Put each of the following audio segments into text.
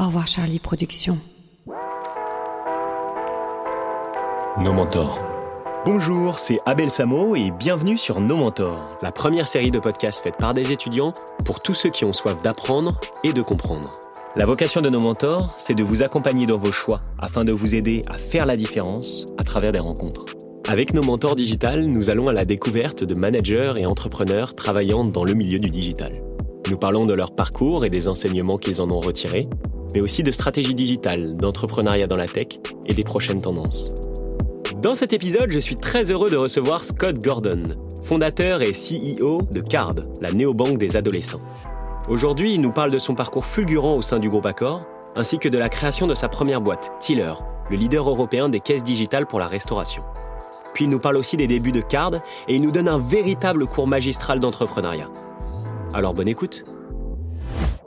Au revoir Charlie Productions. Nos mentors. Bonjour, c'est Abel Samo et bienvenue sur Nos mentors, la première série de podcasts faite par des étudiants pour tous ceux qui ont soif d'apprendre et de comprendre. La vocation de nos mentors, c'est de vous accompagner dans vos choix afin de vous aider à faire la différence à travers des rencontres. Avec nos mentors digital, nous allons à la découverte de managers et entrepreneurs travaillant dans le milieu du digital. Nous parlons de leur parcours et des enseignements qu'ils en ont retirés, mais aussi de stratégie digitale, d'entrepreneuriat dans la tech et des prochaines tendances. Dans cet épisode, je suis très heureux de recevoir Scott Gordon, fondateur et CEO de Card, la néobanque des adolescents. Aujourd'hui, il nous parle de son parcours fulgurant au sein du groupe Accor, ainsi que de la création de sa première boîte, Tiller, le leader européen des caisses digitales pour la restauration. Puis il nous parle aussi des débuts de Card et il nous donne un véritable cours magistral d'entrepreneuriat. Alors bonne écoute.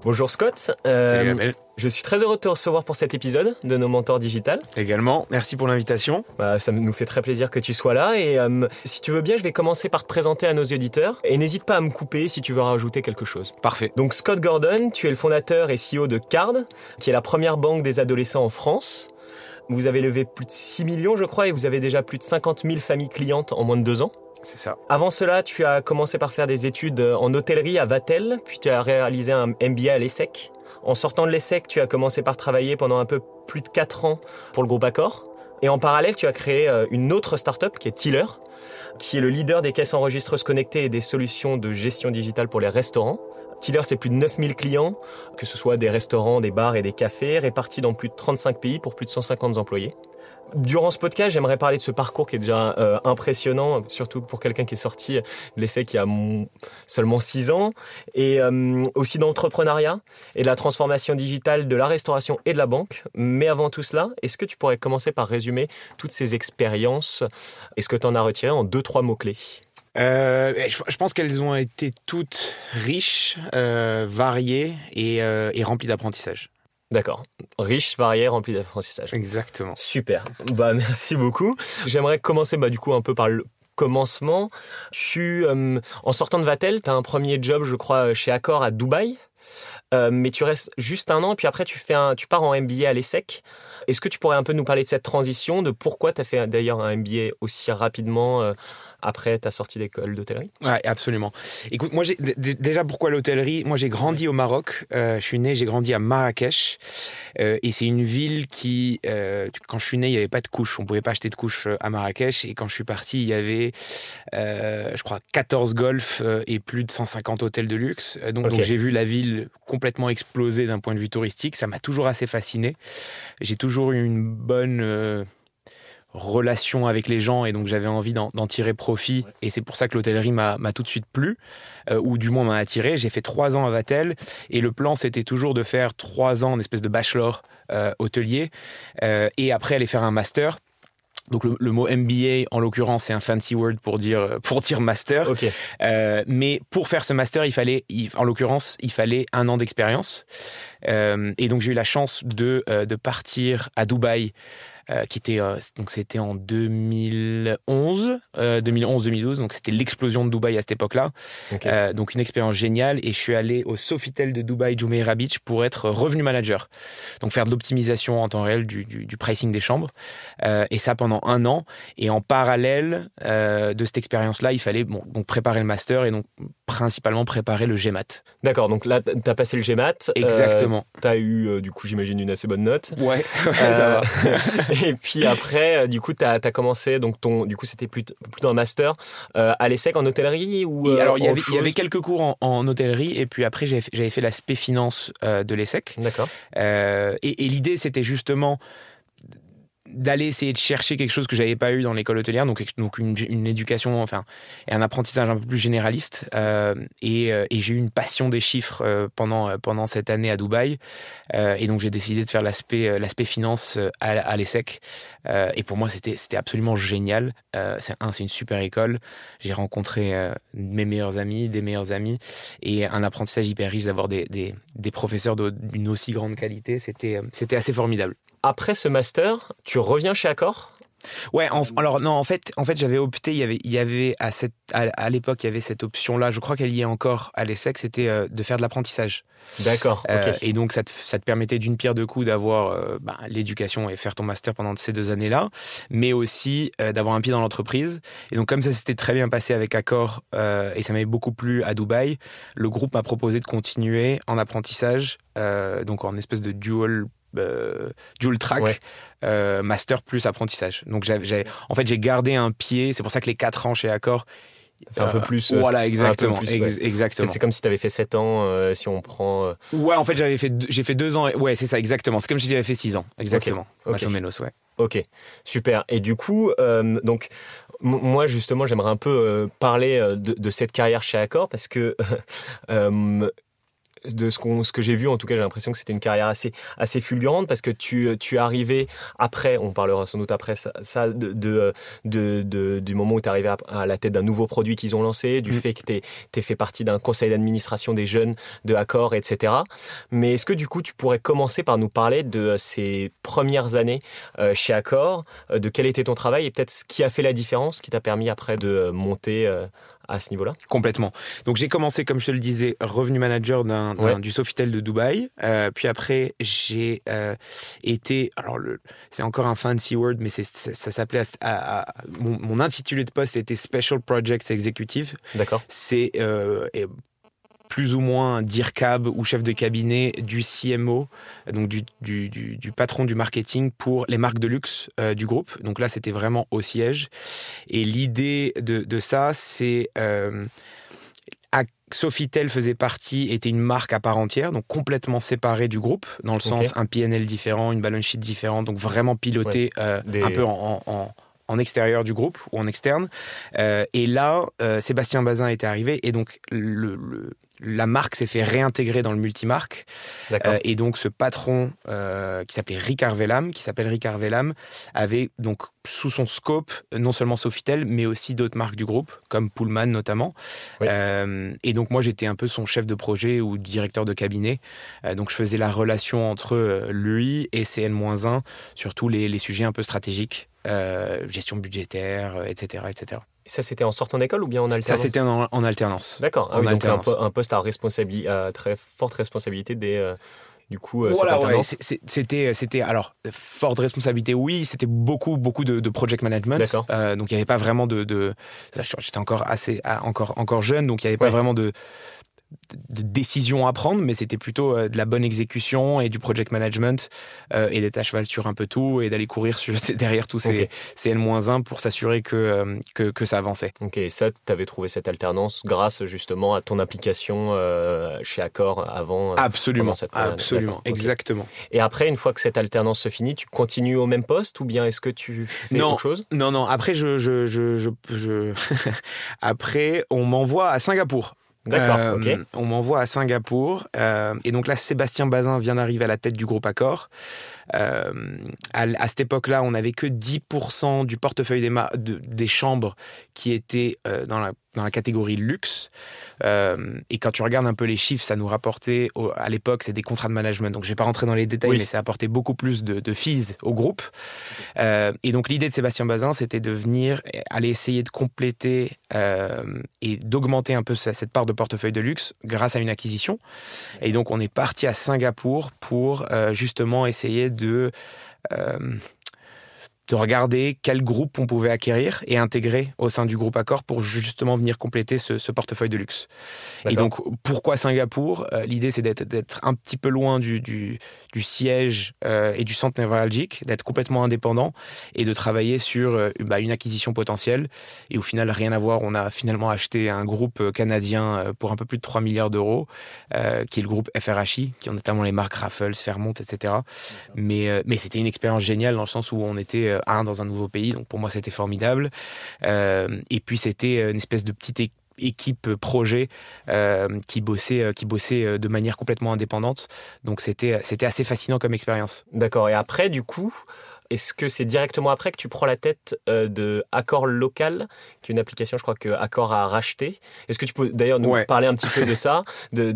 Bonjour Scott. Euh, Salut Abel. Je suis très heureux de te recevoir pour cet épisode de nos mentors digital. Également, merci pour l'invitation. Bah, ça nous fait très plaisir que tu sois là. Et euh, si tu veux bien, je vais commencer par te présenter à nos éditeurs. Et n'hésite pas à me couper si tu veux rajouter quelque chose. Parfait. Donc Scott Gordon, tu es le fondateur et CEO de Card, qui est la première banque des adolescents en France. Vous avez levé plus de 6 millions, je crois, et vous avez déjà plus de 50 000 familles clientes en moins de deux ans. C'est ça. Avant cela, tu as commencé par faire des études en hôtellerie à Vatel, puis tu as réalisé un MBA à l'ESSEC. En sortant de l'ESSEC, tu as commencé par travailler pendant un peu plus de 4 ans pour le groupe Accor. Et en parallèle, tu as créé euh, une autre start-up qui est Tiller, qui est le leader des caisses enregistreuses connectées et des solutions de gestion digitale pour les restaurants. Tiller, c'est plus de 9000 clients, que ce soit des restaurants, des bars et des cafés, répartis dans plus de 35 pays pour plus de 150 employés. Durant ce podcast, j'aimerais parler de ce parcours qui est déjà euh, impressionnant, surtout pour quelqu'un qui est sorti de l'essai qui a seulement 6 ans, et euh, aussi d'entrepreneuriat et de la transformation digitale de la restauration et de la banque. Mais avant tout cela, est-ce que tu pourrais commencer par résumer toutes ces expériences? Et ce que tu en as retiré en deux, trois mots-clés? Euh, je, pense qu'elles ont été toutes riches, euh, variées et, euh, et remplies d'apprentissage. D'accord. Riche, varié, rempli d'apprentissage. Exactement. Super. Bah merci beaucoup. J'aimerais commencer bah, du coup un peu par le commencement. Tu, euh, en sortant de Vatel, tu as un premier job, je crois, chez Accor à Dubaï. Euh, mais tu restes juste un an, puis après tu, fais un, tu pars en MBA à l'ESSEC. Est-ce que tu pourrais un peu nous parler de cette transition, de pourquoi tu as fait d'ailleurs un MBA aussi rapidement euh, après ta sortie d'école d'hôtellerie? Ouais, absolument. Écoute, moi, déjà, pourquoi l'hôtellerie? Moi, j'ai grandi au Maroc. Euh, je suis né, j'ai grandi à Marrakech. Euh, et c'est une ville qui, euh, quand je suis né, il n'y avait pas de couches. On ne pouvait pas acheter de couches à Marrakech. Et quand je suis parti, il y avait, je crois, 14 golfs et plus de 150 hôtels de luxe. Donc, okay. donc j'ai vu la ville complètement exploser d'un point de vue touristique. Ça m'a toujours assez fasciné. J'ai toujours eu une bonne relation avec les gens et donc j'avais envie d'en tirer profit et c'est pour ça que l'hôtellerie m'a tout de suite plu euh, ou du moins m'a attiré. J'ai fait trois ans à Vatel et le plan c'était toujours de faire trois ans en espèce de bachelor euh, hôtelier euh, et après aller faire un master. Donc le, le mot MBA en l'occurrence c'est un fancy word pour dire pour dire master. Okay. Mais pour faire ce master il fallait il, en l'occurrence il fallait un an d'expérience euh, et donc j'ai eu la chance de de partir à Dubaï euh, qui était euh, donc c'était en 2011, 2011-2012, donc c'était l'explosion de Dubaï à cette époque-là. Okay. Euh, donc une expérience géniale et je suis allé au Sofitel de Dubaï, Jumeirah Beach, pour être revenu manager, donc faire de l'optimisation en temps réel du, du, du, pricing des chambres et ça pendant un an. Et en parallèle de cette expérience-là, il fallait bon, donc préparer le master et donc principalement préparer le GMAT. D'accord, donc là tu as passé le GMAT. Exactement. tu as eu du coup j'imagine une assez bonne note. Ouais, ça va. Et puis après, du coup, tu as, as, commencé, donc ton, du coup, c'était plutôt, plutôt un master euh, à l'ESSEC en hôtellerie ou euh, Alors, il y, avait, il y, avait, quelques cours en, en hôtellerie, et puis après, j'avais fait l'aspect finance euh, de l'ESSEC. D'accord. et, et l'idée, c'était justement d'aller essayer de chercher quelque chose que j'avais pas eu dans l'école hôtelière, donc, donc une, une, éducation, enfin, et un apprentissage un peu plus généraliste. Euh, et, et j'ai eu une passion des chiffres euh, pendant pendant cette année à Dubaï, euh, et donc j'ai décidé de faire l'aspect l'aspect finance à, à l'ESSEC. et pour moi, c'était c'était absolument génial. c'est un, c'est une super école. J'ai rencontré mes meilleurs amis, des meilleurs amis, et un apprentissage hyper riche d'avoir des, des, des professeurs d'une aussi grande qualité. C'était c'était assez formidable. Après ce master, tu reviens chez Accor? Ouais, alors non, en fait, en fait, j'avais opté. Il y avait, il y avait à cette, à, l'époque, il y avait cette option-là. Je crois qu'elle y est encore à l'ESSEC. C'était euh, de faire de l'apprentissage. D'accord. Euh, et donc, ça te, ça te, permettait d'une pierre deux coups d'avoir euh, bah, l'éducation et faire ton master pendant ces deux années-là, mais aussi d'avoir un pied dans l'entreprise. Et donc, comme ça s'était très bien passé avec Accor et ça m'avait beaucoup plu à Dubaï, le groupe m'a proposé de continuer en apprentissage, donc en espèce de dual euh, dual track, euh, master plus apprentissage. Donc j'ai, en fait j'ai gardé un pied. C'est pour ça que les 4 ans chez Accor. un peu plus. voilà, exactement. exactement. C'est comme si tu avais fait 7 ans, si on prend. Ouais, en fait, j'avais fait, j'ai fait 2 ans. Ouais, c'est ça, exactement. C'est comme si j'avais fait 6 ans. Exactement. Okay. okay. ouais. Ok, super. Et du coup, donc, moi, justement, j'aimerais un peu parler de, de, cette carrière chez Accor parce que de ce, qu'on, ce que j'ai vu, en tout cas, j'ai l'impression que c'était une carrière assez, assez fulgurante parce que tu, tu es arrivé après, on parlera sans doute après ça, de, de, de, du moment où tu es arrivé à, la tête d'un nouveau produit qu'ils ont lancé, du mm. fait que tu es, fait partie d'un conseil d'administration des jeunes de Accor, etc. Mais est-ce que du coup, tu pourrais commencer par nous parler de ces premières années euh, chez Accor, euh, de quel était ton travail et peut-être ce qui a fait la différence, qui t'a permis après de monter euh, à ce niveau-là Complètement. Donc j'ai commencé, comme je te le disais, revenu manager d'un, du Sofitel de Dubaï. Euh, puis après, j'ai euh, été. Alors, c'est encore un fancy word, mais c'est, ça s'appelait. À, mon, intitulé de poste était Special Projects Executive. D'accord. C'est euh, plus ou moins DIRCAB ou chef de cabinet du CMO, donc du, du, du, patron du marketing pour les marques de luxe euh, du groupe. Donc là, c'était vraiment au siège. Et l'idée de, de, ça, c'est... Euh, Sofitel faisait partie, était une marque à part entière, donc complètement séparée du groupe, dans le sens un PNL différent, une balance sheet différente, donc vraiment piloté euh, un peu en, en en extérieur du groupe ou en externe. Euh, et là, Sébastien Bazin était arrivé et donc le, la marque s'est fait réintégrer dans le multimarque. Euh, et donc ce patron euh, qui s'appelait Ricard Vellam, qui s'appelle Ricard Vellam, avait donc sous son scope non seulement Sofitel, mais aussi d'autres marques du groupe, comme Pullman notamment. Euh, et donc moi j'étais un peu son chef de projet ou directeur de cabinet. donc je faisais la relation entre lui et CN-1 sur tous les, les, sujets un peu stratégiques, gestion budgétaire, etc., etc. Ça, c'était en sortant d'école ou bien en alternance Ça, c'était en, alternance. D'accord. Ah donc un, poste à, responsabilité, à très forte responsabilité des. Euh, du coup, euh, voilà, c'était, c'était alors forte responsabilité. Oui, c'était beaucoup, beaucoup de, project management. Euh, donc il n'y avait pas vraiment de, de j'étais encore assez, encore, encore jeune, donc il n'y avait pas vraiment de de décisions à prendre, mais c'était plutôt euh, de la bonne exécution et du project management euh, et d'être à cheval sur un peu tout et d'aller courir sur, derrière tous ces, N-1 pour s'assurer euh, que, que, ça avançait. Ok, et ça, tu avais trouvé cette alternance grâce justement à ton implication chez Accor avant Absolument, absolument, exactement. Et après, une fois que cette alternance se finit, tu continues au même poste ou bien est-ce que tu fais non, autre chose? Non, non, après, je, je, je, je après on m'envoie à Singapour. D'accord, euh, On m'envoie à Singapour. Euh, et donc là, Sébastien Bazin vient d'arriver à la tête du groupe Accor. Euh, à, cette époque-là, on n'avait que 10% du portefeuille des, des, chambres qui étaient dans la dans la catégorie luxe. Euh, et quand tu regardes un peu les chiffres, ça nous rapportait, à l'époque, c'est des contrats de management. Donc, je vais pas rentrer dans les détails, mais ça apportait beaucoup plus de, de fees au groupe. Euh, et donc, l'idée de Sébastien Bazin, c'était de venir aller essayer de compléter euh, et d'augmenter un peu cette part de portefeuille de luxe grâce à une acquisition. Et donc, on est parti à Singapour pour justement essayer de de regarder quel groupe on pouvait acquérir et intégrer au sein du groupe Accor pour justement venir compléter ce, portefeuille de luxe. Et donc, pourquoi Singapour? Euh, L'idée, c'est d'être un petit peu loin du, du, siège euh, et du centre névralgique, d'être complètement indépendant et de travailler sur euh, bah, une acquisition potentielle. Et au final, rien à voir, on a finalement acheté un groupe canadien pour un peu plus de 3 milliards d'euros, qui est le groupe FRHI, qui ont notamment les marques Raffles, Fairmont, etc. Mais, mais c'était une expérience géniale dans le sens où on était un dans un nouveau pays, donc pour moi c'était formidable. Euh, et puis c'était une espèce de petite équipe projet euh, qui bossait euh, qui bossait de manière complètement indépendante. Donc c'était c'était assez fascinant comme expérience. D'accord. Et après du coup est-ce que c'est directement après que tu prends la tête euh, de Accor Local, qui est une application, je crois que Accor a racheté? Est-ce que tu peux d'ailleurs nous parler un petit peu de ça, de,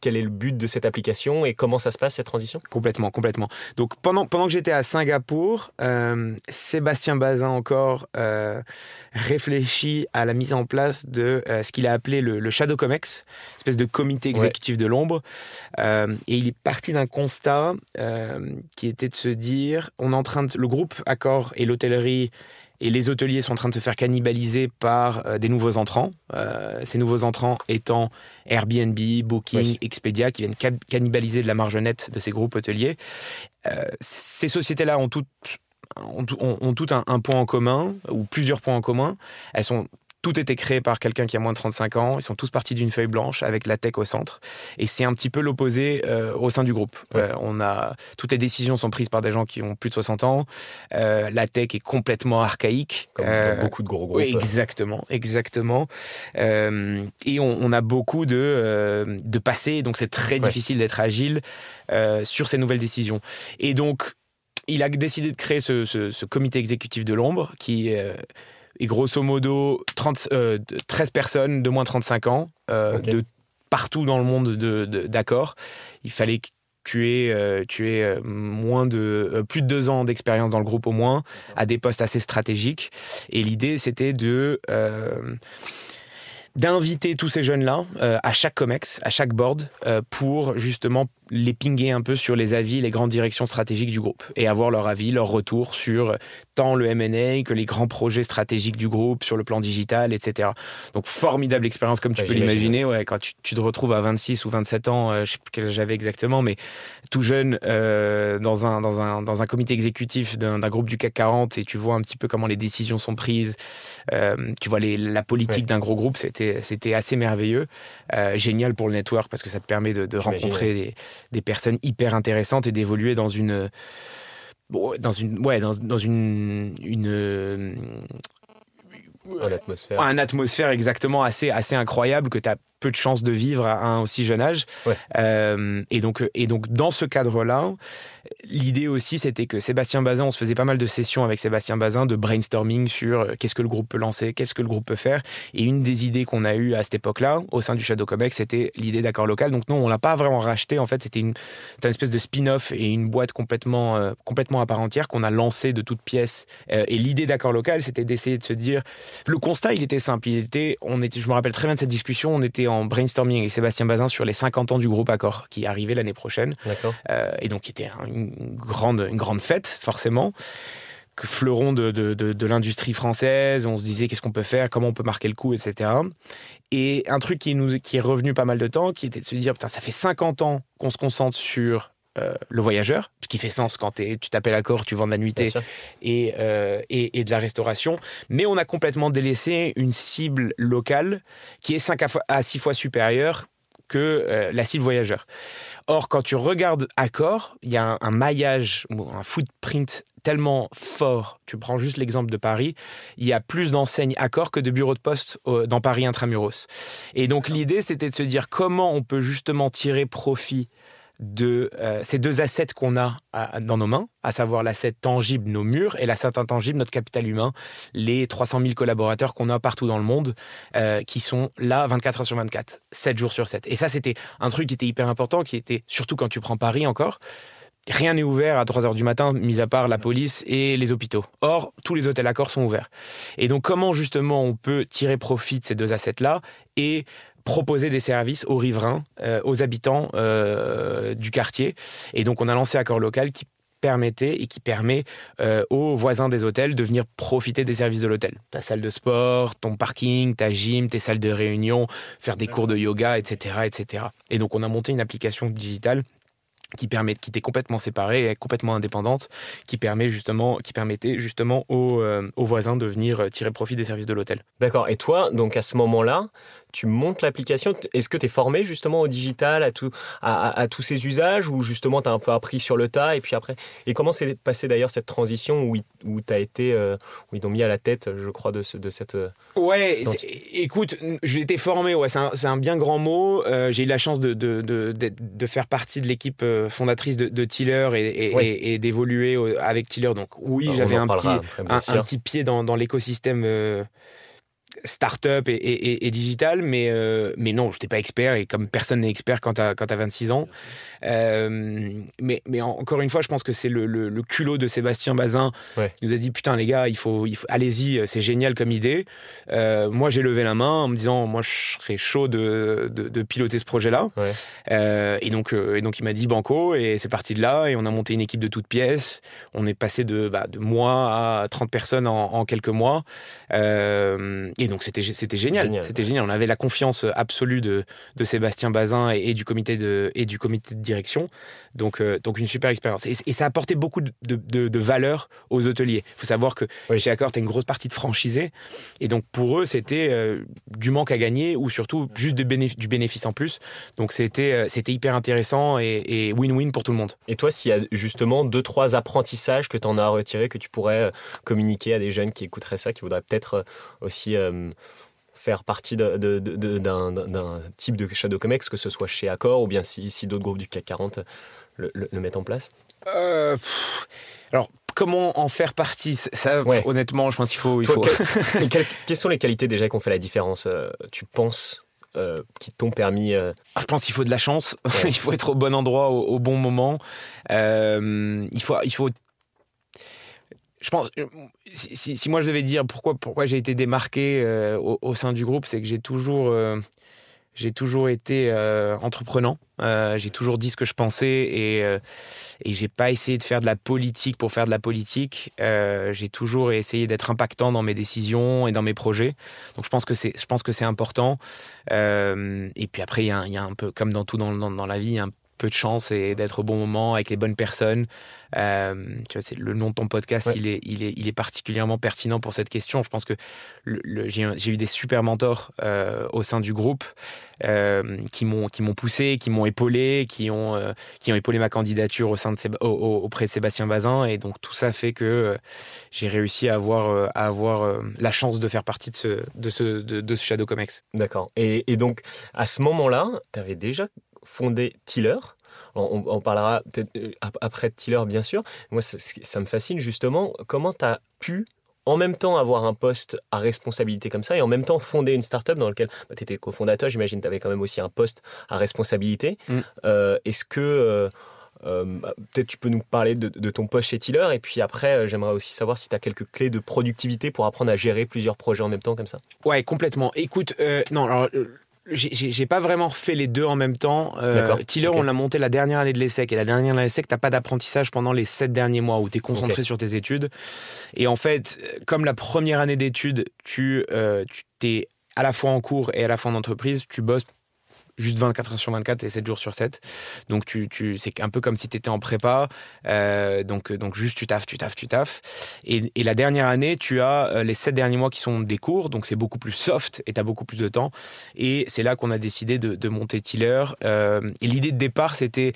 quel est le but de cette application et comment ça se passe cette transition? Complètement, complètement. Donc pendant pendant que j'étais à Singapour, Sébastien Bazin encore réfléchit à la mise en place de ce qu'il a appelé le, le Shadow Comex, espèce de comité exécutif de l'ombre, et il est parti d'un constat qui était de se dire, on est en train de, le groupe Accor et l'hôtellerie et les hôteliers sont en train de se faire cannibaliser par euh, des nouveaux entrants. Euh, ces nouveaux entrants étant Airbnb, Booking, Expedia, qui viennent cannibaliser de la marge nette de ces groupes hôteliers. Euh, ces sociétés-là ont toutes ont, tout un, un, point en commun, ou plusieurs points en commun. Elles sont tout était créé par quelqu'un qui a moins de 35 ans. Ils sont tous partis d'une feuille blanche avec la tech au centre. Et c'est un petit peu l'opposé euh, au sein du groupe. Euh, on a toutes les décisions sont prises par des gens qui ont plus de 60 ans. Euh, la tech est complètement archaïque. Comme beaucoup de gros groupes. exactement, exactement. et on, a beaucoup de de passé, donc c'est très difficile d'être agile sur ces nouvelles décisions. Et donc il a décidé de créer ce, ce, ce comité exécutif de l'ombre qui et grosso modo 30, 13 euh, personnes de moins de 35 ans, euh, de partout dans le monde d'accord. Il fallait que tu aies, euh, tu aies moins de, plus de deux ans d'expérience dans le groupe au moins, à des postes assez stratégiques. Et l'idée, c'était de d'inviter tous ces jeunes-là à chaque COMEX, à chaque board, pour justement les pinguer un peu sur les avis, les grandes directions stratégiques du groupe et avoir leur avis, leur retour sur tant le M&A que les grands projets stratégiques du groupe sur le plan digital, etc. Donc formidable expérience comme tu peux l'imaginer. Ouais, quand tu, te retrouves à 26 ou 27 ans, euh, je sais plus quel j'avais exactement, mais tout jeune euh, dans un dans un dans un comité exécutif d'un groupe du CAC 40 et tu vois un petit peu comment les décisions sont prises. Euh, tu vois les, la politique d'un gros groupe, c'était c'était assez merveilleux, génial pour le network parce que ça te permet de, de rencontrer des des personnes hyper intéressantes et d'évoluer dans une dans une ouais dans, dans une une une atmosphère. Un atmosphère exactement assez, assez incroyable que tu as peu de chance de vivre à un aussi jeune âge. Euh, et, donc, et donc, dans ce cadre-là, l'idée aussi, c'était que Sébastien Bazin, on se faisait pas mal de sessions avec Sébastien Bazin, de brainstorming sur euh, qu'est-ce que le groupe peut lancer, qu'est-ce que le groupe peut faire. Et une des idées qu'on a eues à cette époque-là, au sein du Shadow Comex, c'était l'idée d'accord local. Donc, non, on l'a pas vraiment racheté. En fait, c'était une, une, espèce de spin-off et une boîte complètement, euh, complètement à part entière qu'on a lancé de toutes pièces. et l'idée d'accord local, c'était d'essayer de se dire. Le constat, il était simple. Il était, on était, je me rappelle très bien de cette discussion. On était en brainstorming avec Sébastien Bazin sur les 50 ans du groupe Accor qui arrivait l'année prochaine. Euh, et donc, qui était une grande, une grande fête, forcément. Fleuron de, de, de, l'industrie française, on se disait qu'est-ce qu'on peut faire, comment on peut marquer le coup, etc. Et un truc qui, nous, qui est revenu pas mal de temps, qui était de se dire, putain, ça fait 50 ans qu'on se concentre sur euh, le voyageur, ce qui fait sens quand tu t'appelles accord, tu vends de la nuitée et, euh, et, et, de la restauration. Mais on a complètement délaissé une cible locale qui est 5 à 6 fois supérieure que euh, la cible voyageur. Or, quand tu regardes Accor, il y a un, maillage, un footprint tellement fort. Tu prends juste l'exemple de Paris, il y a plus d'enseignes Accor que de bureaux de poste dans Paris intramuros. Et donc l'idée, c'était de se dire comment on peut justement tirer profit de euh, ces deux assets qu'on a dans nos mains, à savoir l'asset tangible, nos murs, et l'asset intangible, notre capital humain, les 300 000 collaborateurs qu'on a partout dans le monde, euh, qui sont là 24 heures sur 24, 7 jours sur 7. Et ça, c'était un truc qui était hyper important, qui était, surtout quand tu prends Paris encore, Rien n'est ouvert à 3 heures du matin, mis à part la police et les hôpitaux. Or, tous les hôtels accords sont ouverts. Et donc, comment justement on peut tirer profit de ces deux assets-là et proposer des services aux riverains, euh, aux habitants euh, du quartier. Et donc on a lancé Accord Local qui permettait et qui permet euh, aux voisins des hôtels de venir profiter des services de l'hôtel. Ta salle de sport, ton parking, ta gym, tes salles de réunion, faire des cours de yoga, etc., etc. Et donc on a monté une application digitale qui permet, qui était complètement séparée et complètement indépendante, qui permet justement, qui permettait justement aux, aux voisins de venir tirer profit des services de l'hôtel. D'accord. Et toi, donc à ce moment-là, tu montes l'application. Est-ce que tu es formé justement au digital, à, tout, à, tous ces usages, ou justement tu as un peu appris sur le tas et puis après Et comment s'est passée d'ailleurs cette transition où, où as été, euh, où ils t'ont mis à la tête, je crois, de, de cette. Euh, ouais, écoute, j'ai été formé, ouais, c'est un, un, bien grand mot. Euh, j'ai eu la chance de, de, de, de faire partie de l'équipe fondatrice de, Tiller et, et, d'évoluer avec Tiller. Donc oui, j'avais un, petit, un, un, petit pied dans, dans l'écosystème start-up et, et, digital, mais, euh, mais non, je n'étais pas expert et comme personne n'est expert quand tu as, quand as 26 ans. Euh, mais, mais encore une fois, je pense que c'est le, le, culot de Sébastien Bazin qui nous a dit Putain, les gars, il faut, il faut allez-y, c'est génial comme idée. Euh, moi, j'ai levé la main en me disant Moi, je serais chaud de, de, piloter ce projet-là. et, donc, et donc, il m'a dit Banco, et c'est parti de là, et on a monté une équipe de toutes pièces. On est passé de, bah, de moi à 30 personnes en, en quelques mois. et donc, donc c'était c'était génial. C'était génial. On avait la confiance absolue de, de Sébastien Bazin et, du comité de et du comité de direction. Donc euh, donc une super expérience. Et, ça a apporté beaucoup de, de, valeur aux hôteliers. Il faut savoir que chez Accor, tu as une grosse partie de franchisés. Et donc pour eux, c'était euh, du manque à gagner ou surtout juste du bénéfice en plus. Donc c'était euh, c'était hyper intéressant et win-win pour tout le monde. Et toi, s'il y a justement deux trois apprentissages que tu en as retirés que tu pourrais communiquer à des jeunes qui écouteraient ça, qui voudraient peut-être aussi faire partie d'un type de Shadow Comex, que ce soit chez Accor ou bien si, si d'autres groupes du CAC 40 le, mettent en place euh, Alors, comment en faire partie? Ça, honnêtement, je pense qu'il faut. Il faut... quelles, sont les qualités déjà qui ont fait la différence, euh, tu penses euh, qui t'ont permis ah, Je pense qu'il faut de la chance. il faut être au bon endroit au, bon moment. il faut, il faut je pense, euh, si, si, moi je devais dire pourquoi, pourquoi j'ai été démarqué euh, au, sein du groupe, c'est que j'ai toujours, euh, toujours été entreprenant. j'ai toujours dit ce que je pensais et, et j'ai pas essayé de faire de la politique pour faire de la politique. j'ai toujours essayé d'être impactant dans mes décisions et dans mes projets. Donc je pense que c'est, je pense important. et puis après, il y, a, un peu, comme dans tout dans, dans, dans la vie, peu de chance et d'être au bon moment avec les bonnes personnes. Euh, tu vois, c'est le nom de ton podcast, il, est, il, est, il est particulièrement pertinent pour cette question. Je pense que le, j'ai eu des super mentors euh, au sein du groupe euh, qui m'ont qui m'ont poussé, qui m'ont épaulé, qui ont qui ont épaulé ma candidature au sein de auprès de Sébastien Bazin et donc tout ça fait que j'ai réussi à avoir à avoir la chance de faire partie de ce de ce de, ce Shadow Comex. D'accord. Et, et donc à ce moment-là, tu avais déjà fondé Tiller. On, parlera peut-être euh, après de Tiller, bien sûr. Moi, ça, me fascine justement comment tu as pu en même temps avoir un poste à responsabilité comme ça et en même temps fonder une startup dans laquelle bah, tu étais cofondateur, j'imagine tu avais quand même aussi un poste à responsabilité. Mm. Euh, est-ce que euh, bah, peut-être tu peux nous parler de, ton poste chez Tiller et puis après j'aimerais aussi savoir si tu as quelques clés de productivité pour apprendre à gérer plusieurs projets en même temps comme ça. Ouais, complètement. Écoute, non, alors j'ai pas vraiment fait les deux en même temps. Euh, Tiller, on l'a monté la dernière année de l'ESSEC. Et la dernière année de l'ESSEC, t'as pas d'apprentissage pendant les sept derniers mois où tu es concentré sur tes études. Et en fait, comme la première année d'études, tu, euh, tu t'es à la fois en cours et à la fois en entreprise, tu bosses juste 24 heures sur 24 et 7 jours sur 7. Donc tu, tu, c'est un peu comme si tu étais en prépa. Euh, donc, donc juste tu taffes, tu taffes, tu taffes. Et, et la dernière année, tu as euh, les 7 derniers mois qui sont des cours. Donc c'est beaucoup plus soft et tu as beaucoup plus de temps. Et c'est là qu'on a décidé de, de monter Tiller. Euh, et l'idée de départ, c'était...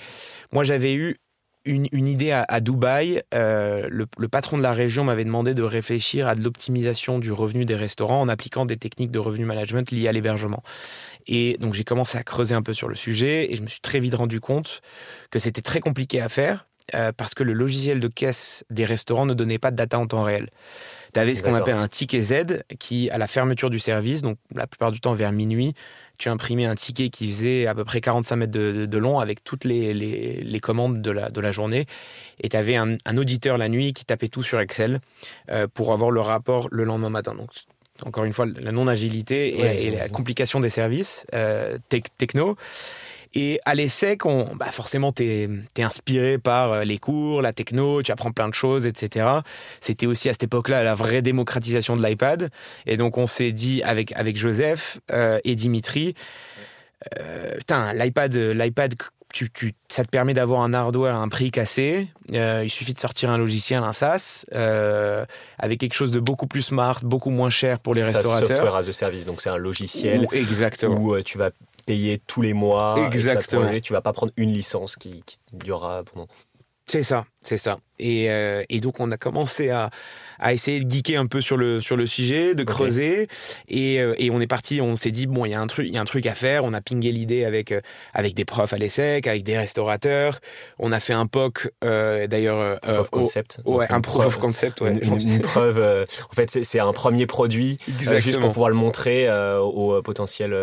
Moi j'avais eu une, idée à, Dubaï. Euh, le, patron de la région m'avait demandé de réfléchir à de l'optimisation du revenu des restaurants en appliquant des techniques de revenu management liées à l'hébergement. Et donc j'ai commencé à creuser un peu sur le sujet et je me suis très vite rendu compte que c'était très compliqué à faire euh, parce que le logiciel de caisse des restaurants ne donnait pas de data en temps réel. Tu avais ce qu'on appelle un ticket Z qui, à la fermeture du service, donc la plupart du temps vers minuit, tu imprimais un ticket qui faisait à peu près 45 mètres de, long avec toutes les, les, commandes de la, de la journée. Et tu avais un, auditeur la nuit qui tapait tout sur Excel euh, pour avoir le rapport le lendemain matin. Donc, encore une fois, la non-agilité et, la complication des services euh, techno. Et à l'ESSEC, on, bah forcément, tu es, inspiré par euh, les cours, la techno, tu apprends plein de choses, etc. C'était aussi à cette époque-là la vraie démocratisation de l'iPad. Et donc, on s'est dit avec, avec Joseph euh, et Dimitri, euh, putain, l'iPad, l'iPad tu, tu, ça te permet d'avoir un hardware à un prix cassé. Euh, il suffit de sortir un logiciel, un SaaS, euh, avec quelque chose de beaucoup plus smart, beaucoup moins cher pour les restaurateurs. software as a service, donc c'est un logiciel Ou- exactement. où euh, tu vas payer tous les mois. Exactement. Tu vas pas prendre une licence qui, qui durera pendant. C'est ça, c'est ça. Et, euh, et donc on a commencé à, à essayer de geeker un peu sur le sur le sujet, de creuser, et, euh, et on est parti. On s'est dit bon, il y a un truc, il y a un truc à faire. On a pingé l'idée avec euh, avec des profs à l'ESSEC, avec des restaurateurs. On a fait un POC euh, d'ailleurs. Proof au- concept. ouais, un proof of concept. Ouais. Une, preuve. en fait, c'est un premier produit juste pour pouvoir le montrer au potentiel,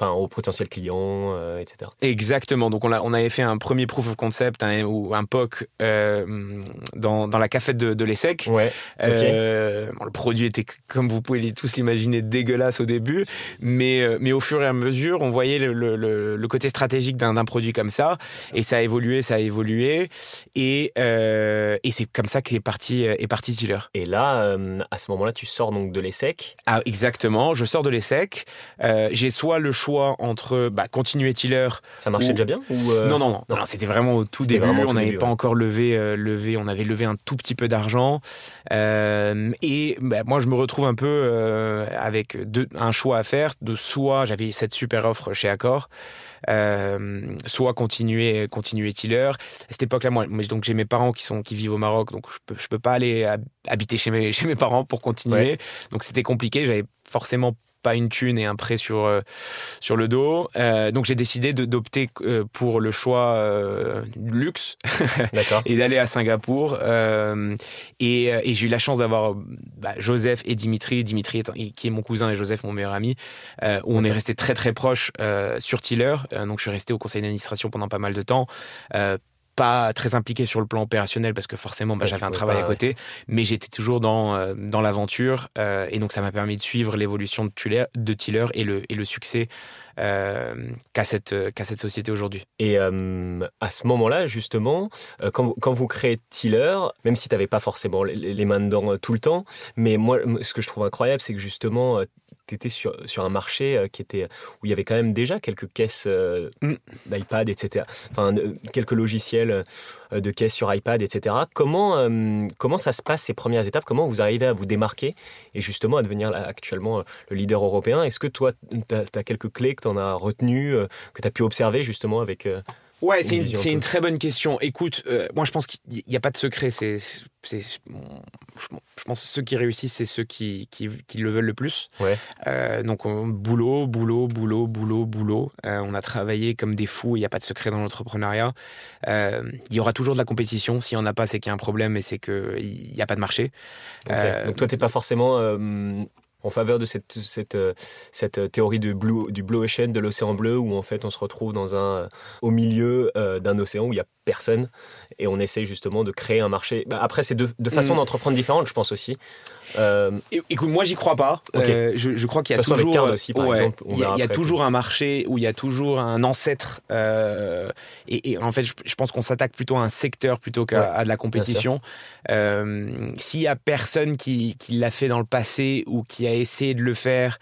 enfin au potentiel client, euh, etc. Exactement. Donc on, a, on avait fait un premier proof of concept un, ou un POC euh, dans, dans la cafette de, de l'ESSEC. Ouais. Euh, bon, le produit était, comme vous pouvez tous l'imaginer, dégueulasse au début, mais, mais au fur et à mesure, on voyait le, le- le- le côté stratégique d'un produit comme ça, et ça a évolué, ça a évolué, et, et c'est comme ça qu'est parti, est parti Tiller. Et là, à ce moment-là, tu sors donc de l'ESSEC. Ah, exactement. Je sors de l'ESSEC. J'ai soit le choix entre bah, continuer Tiller Ça marchait Ou- déjà bien ou euh, non, non, non, non. non, c'était vraiment au tout début. on n'avait pas ouais. encore levé, euh, levé, on avait levé un tout petit peu d'argent. Euh, et bah, moi, je me retrouve un peu avec deux, un choix à faire. De soit j'avais cette super offre chez Accor, soit continuer, continuer Tiller. À cette époque-là, moi, moi, donc j'ai mes parents qui sont qui vivent au Maroc, donc je peux, je peux pas aller hab- habiter chez mes chez mes parents pour continuer. Ouais. Donc c'était compliqué. J'avais forcément pas une thune et un prêt sur euh, sur le dos. Euh, donc j'ai décidé de- d'opter euh, pour le choix euh, luxe et d'aller à Singapour. Et et j'ai eu la chance d'avoir bah, Joseph et Dimitri, Dimitri étant- qui est mon cousin et Joseph mon meilleur ami, où on est resté très très proches sur Tiller. Donc je suis resté au conseil d'administration pendant pas mal de temps. Pas très impliqué sur le plan opérationnel parce que forcément bah, j'avais un travail pas, à côté, mais j'étais toujours dans euh, dans l'aventure euh, et donc ça m'a permis de suivre l'évolution de Tiller, de Tiller et le et le succès euh, qu'a cette qu'a cette société aujourd'hui. Et à ce moment-là, justement, quand, vous, quand vous créez Tiller, même si tu n'avais pas forcément les, les mains dedans tout le temps, mais moi, ce que je trouve incroyable, c'est que justement, tu étais sur, sur un marché euh, qui était, où il y avait quand même déjà quelques caisses euh, Mm. d'iPad, etc. Enfin, quelques logiciels euh, de caisses sur iPad, etc. Comment, comment ça se passe ces premières étapes? Comment vous arrivez à vous démarquer et justement à devenir là, actuellement le leader européen? Est-ce que toi, tu as, quelques clés que tu en as retenues, que tu as pu observer justement avec... Ouais, c'est une, une très bonne question. Écoute, euh, moi je pense qu'il n'y a pas de secret. C'est, je pense que ceux qui réussissent, c'est ceux qui, qui, qui le veulent le plus. Ouais. Euh, donc on- boulot, boulot, boulot, boulot, boulot. Euh, on a travaillé comme des fous. Il n'y a pas de secret dans l'entrepreneuriat. Il y aura toujours de la compétition. S'il n'y en a pas, c'est qu'il y a un problème et c'est qu'il n'y a pas de marché. Donc toi, t'es pas forcément en faveur de cette, euh, cette théorie du blue, du ocean, de l'océan bleu, où en fait on se retrouve dans un, au milieu euh, d'un océan où il y a et on essaie justement de créer un marché. Bah, après, c'est deux, deux façons Mm. d'entreprendre différentes, je pense aussi. Euh, Écoute, moi j'y crois pas. Euh, je, je crois qu'il y a toujours, Card aussi, par Ouais, exemple, on il y a, y toujours un marché où il y a toujours un ancêtre. euh, et, et en fait, je, je pense qu'on s'attaque plutôt à un secteur plutôt qu'à Ouais, de la compétition. S'il y a personne qui, qui l'a fait dans le passé ou qui a essayé de le faire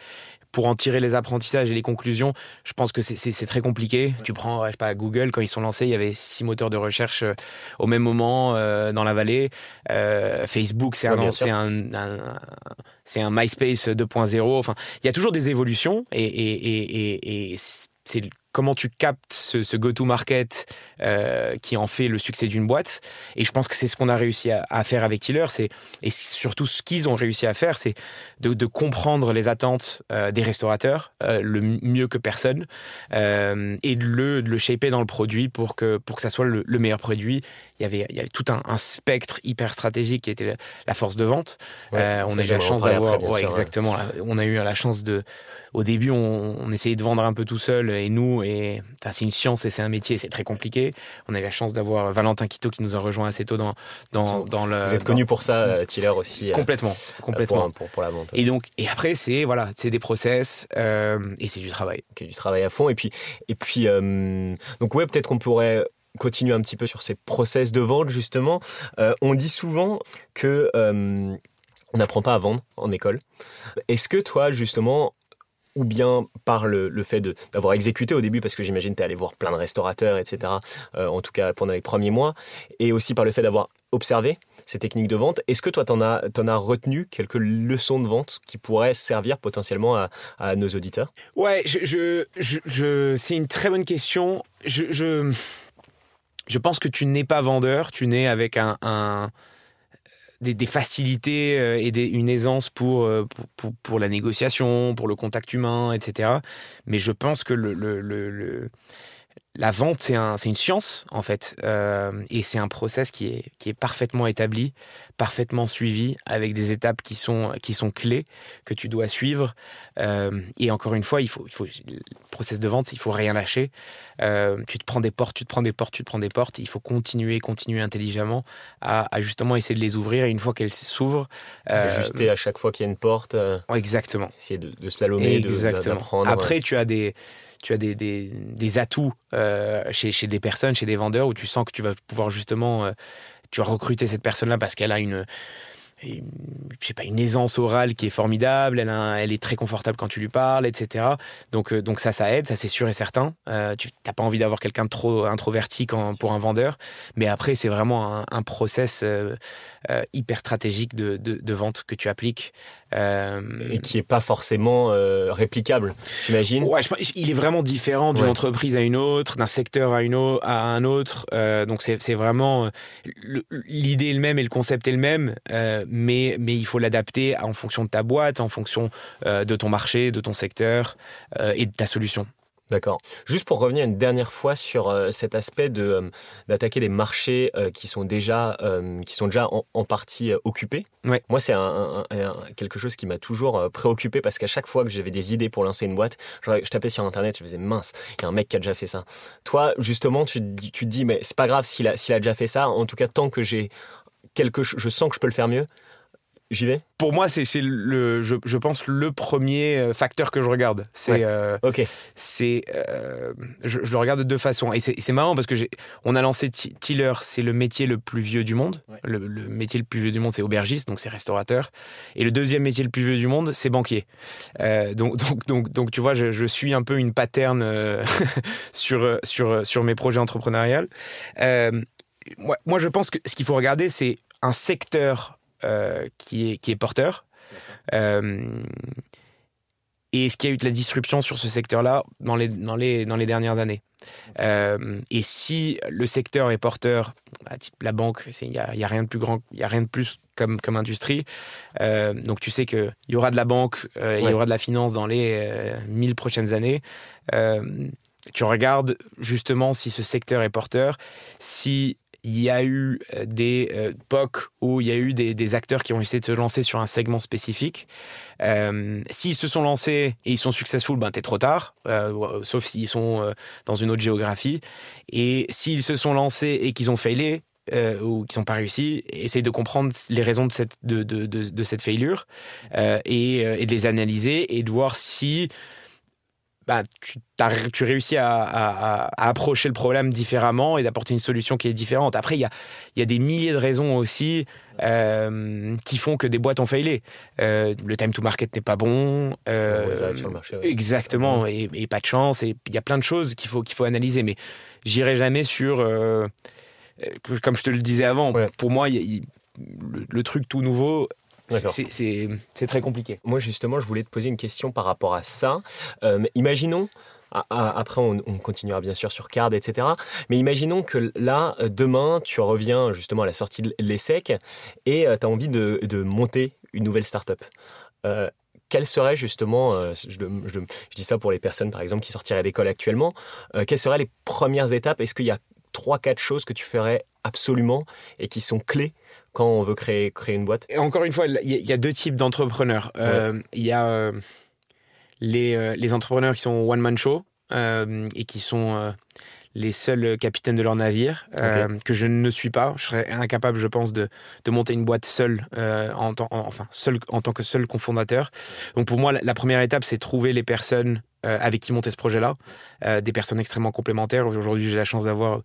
pour en tirer les apprentissages et les conclusions, je pense que c'est- très compliqué. Tu prends, je sais pas, Google, quand ils sont lancés, il y avait six moteurs de recherche euh, au même moment euh, dans la vallée. Euh, Facebook, c'est Ouais, un, un, un- MySpace 2.0. Enfin, il y a toujours des évolutions et, et, et, et, et c'est comment tu captes ce, ce go-to-market euh, qui en fait le succès d'une boîte. Et je pense que c'est ce qu'on a réussi à, à faire avec Tiller. C'est et surtout ce qu'ils ont réussi à faire, c'est de, de comprendre les attentes euh, des restaurateurs euh, le mieux que personne et de le, de le shaper dans le produit pour que pour que ça soit le, le meilleur produit. Il y avait il y avait tout un, un spectre hyper stratégique qui était la, la force de vente. ouais, on a eu la chance d'avoir, ouais, exactement. là, On a eu la chance de, au début, on, on essayait de vendre un peu tout seul et nous, et enfin, c'est une science et c'est un métier, c'est très compliqué. On a eu la chance d'avoir Valentin Quito qui nous a rejoint assez tôt dans dans, dans le. Vous êtes connu pour ça, euh, Tiller aussi, euh, complètement, complètement. pour, pour, pour la vente. Et donc, et après, c'est voilà, c'est des process euh, et c'est du travail. Ok, du travail à fond. Et puis, et puis euh, donc ouais, peut-être qu'on pourrait continuer un petit peu sur ces process de vente justement. Euh, on dit souvent que euh, on n'apprend pas à vendre en école. Est-ce que toi justement ou bien par le, le fait d'avoir exécuté au début, parce que j'imagine tu es allé voir plein de restaurateurs, etc., euh, en tout cas pendant les premiers mois, et aussi par le fait d'avoir observé ces techniques de vente. Est-ce que toi, tu en, en, as retenu quelques leçons de vente qui pourraient servir potentiellement à, nos auditeurs? Ouais, je, je, je, c'est une très bonne question. Je, je, pense que tu n'es pas vendeur, tu n'es avec un des, facilités euh, et des, une aisance euh, pour, pour, pour, la négociation, pour le contact humain, etc. Mais je pense que le, le, le la vente, c'est un, une science, en fait. Euh, et c'est un process qui est, qui est parfaitement établi, parfaitement suivi, avec des étapes qui sont, qui sont clés, que tu dois suivre. Euh, et encore une fois, il faut, il faut, le process de vente, il faut rien lâcher. Euh, tu te prends des portes, tu te prends des portes, tu te prends des portes. Il faut continuer, continuer intelligemment à, justement essayer de les ouvrir. Et une fois qu'elles s'ouvrent. Ajuster à chaque fois qu'il y a une porte. exactement. Essayer de, de slalomer, d'apprendre. Après, tu as des tu as des, des, des atouts euh, chez, chez, des personnes, chez des vendeurs, où tu sens que tu vas pouvoir justement, euh, tu vas recruter cette personne-là parce qu'elle a une, je sais pas, une aisance orale qui est formidable, elle, elle est très confortable quand tu lui parles, etc. Donc, euh, donc ça, ça aide, ça c'est sûr et certain. Tu n'as pas envie d'avoir quelqu'un de trop introverti pour un vendeur, mais après c'est vraiment un, un process hyper stratégique de, de, vente que tu appliques. Euh, et qui est pas forcément réplicable, j'imagine. Ouais, il est vraiment différent d'une entreprise à une autre, d'un secteur à, une au, à un autre. donc c'est vraiment l'idée est le même et le concept est le même mais, mais il faut l'adapter en fonction de ta boîte, en fonction euh, de ton marché, de ton secteur euh, et de ta solution. D'accord. Juste pour revenir une dernière fois sur euh, cet aspect de d'attaquer les marchés qui sont déjà qui sont déjà en, partie occupés. Ouais. Moi, c'est un, quelque chose qui m'a toujours préoccupé parce qu'à chaque fois que j'avais des idées pour lancer une boîte, je, je tapais sur internet, je faisais mince, il y a un mec qui a déjà fait ça. Toi, justement, tu, tu te dis mais c'est pas grave s'il a s'il a déjà fait ça. En tout cas, tant que j'ai quelque je sens que je peux le faire mieux, j'y vais Pour moi, c'est le, je, je, pense, le premier euh, facteur que je regarde. C'est, euh, ok. C'est, euh, je, je, le regarde de deux façons. Et c'est marrant parce que on a lancé Tiller, c'est le métier le plus vieux du monde. Le, métier le plus vieux du monde, c'est aubergiste, donc c'est restaurateur. Et le deuxième métier le plus vieux du monde, c'est banquier. Euh, donc, donc, donc, donc, tu vois, je, je, suis un peu une pattern euh, sur, sur, sur mes projets entrepreneuriaux. moi, moi, je pense que ce qu'il faut regarder, c'est un secteur euh, qui, est, qui est porteur. Euh, et est-ce qu'il y a eu de la disruption sur ce secteur-là dans les, dans, les, dans les dernières années euh, Et si le secteur est porteur, bah, type la banque, il n'y a, y a, rien de plus grand, il y a rien de plus comme, comme industrie. Euh, donc tu sais qu'il y aura de la banque, euh, il y aura de la finance dans les mille prochaines années. tu regardes justement si ce secteur est porteur, si il y a eu euh, des euh, POC où il y a eu des, acteurs qui ont essayé de se lancer sur un segment spécifique. Euh, s'ils se sont lancés et ils sont successful, ben t'es trop tard, euh, sauf s'ils sont dans une autre géographie. Et s'ils se sont lancés et qu'ils ont failé, euh, ou qui n'ont pas réussi, essaye de comprendre les raisons de cette, de, de, de, cette failure et, et, de les analyser et de voir si bah, tu, tu réussis à, à, à, approcher le problème différemment et d'apporter une solution qui est différente. Après, il y a, y a des milliers de raisons aussi euh, qui font que des boîtes ont failé. Euh, le time to market n'est pas bon. Euh, sur le marché, ouais. Exactement, et, et, pas de chance. Et il y a plein de choses qu'il faut, qu'il faut analyser. Mais j'irai jamais sur... Comme je te le disais avant, ouais. pour moi, y a, y, le, le, truc tout nouveau, c'est très compliqué. Moi, justement, je voulais te poser une question par rapport à ça. Euh, imaginons après, on, on, continuera bien sûr sur Card, etc. Mais imaginons que là, demain, tu reviens justement à la sortie de l'ESSEC et euh, tu as envie de, de, monter une nouvelle start-up. Euh, quelles seraient justement, euh, je, je, je, dis ça pour les personnes par exemple qui sortiraient d'école actuellement, euh, quelles seraient les premières étapes? Est-ce qu'il y a trois, quatre choses que tu ferais absolument et qui sont clés quand on veut créer, créer une boîte Et encore une fois, il y, y, a deux types d'entrepreneurs. Il ouais. euh, y a euh, les, euh, les, entrepreneurs qui sont one-man show et qui sont les seuls capitaines de leur navire, okay. que je ne suis pas. Je serais incapable, je pense, de, de monter une boîte seul, en, en, enfin, seul, en tant que seul cofondateur. Donc pour moi, la, la première étape, c'est trouver les personnes avec qui monter ce projet-là, des personnes extrêmement complémentaires. Aujourd'hui, j'ai la chance d'avoir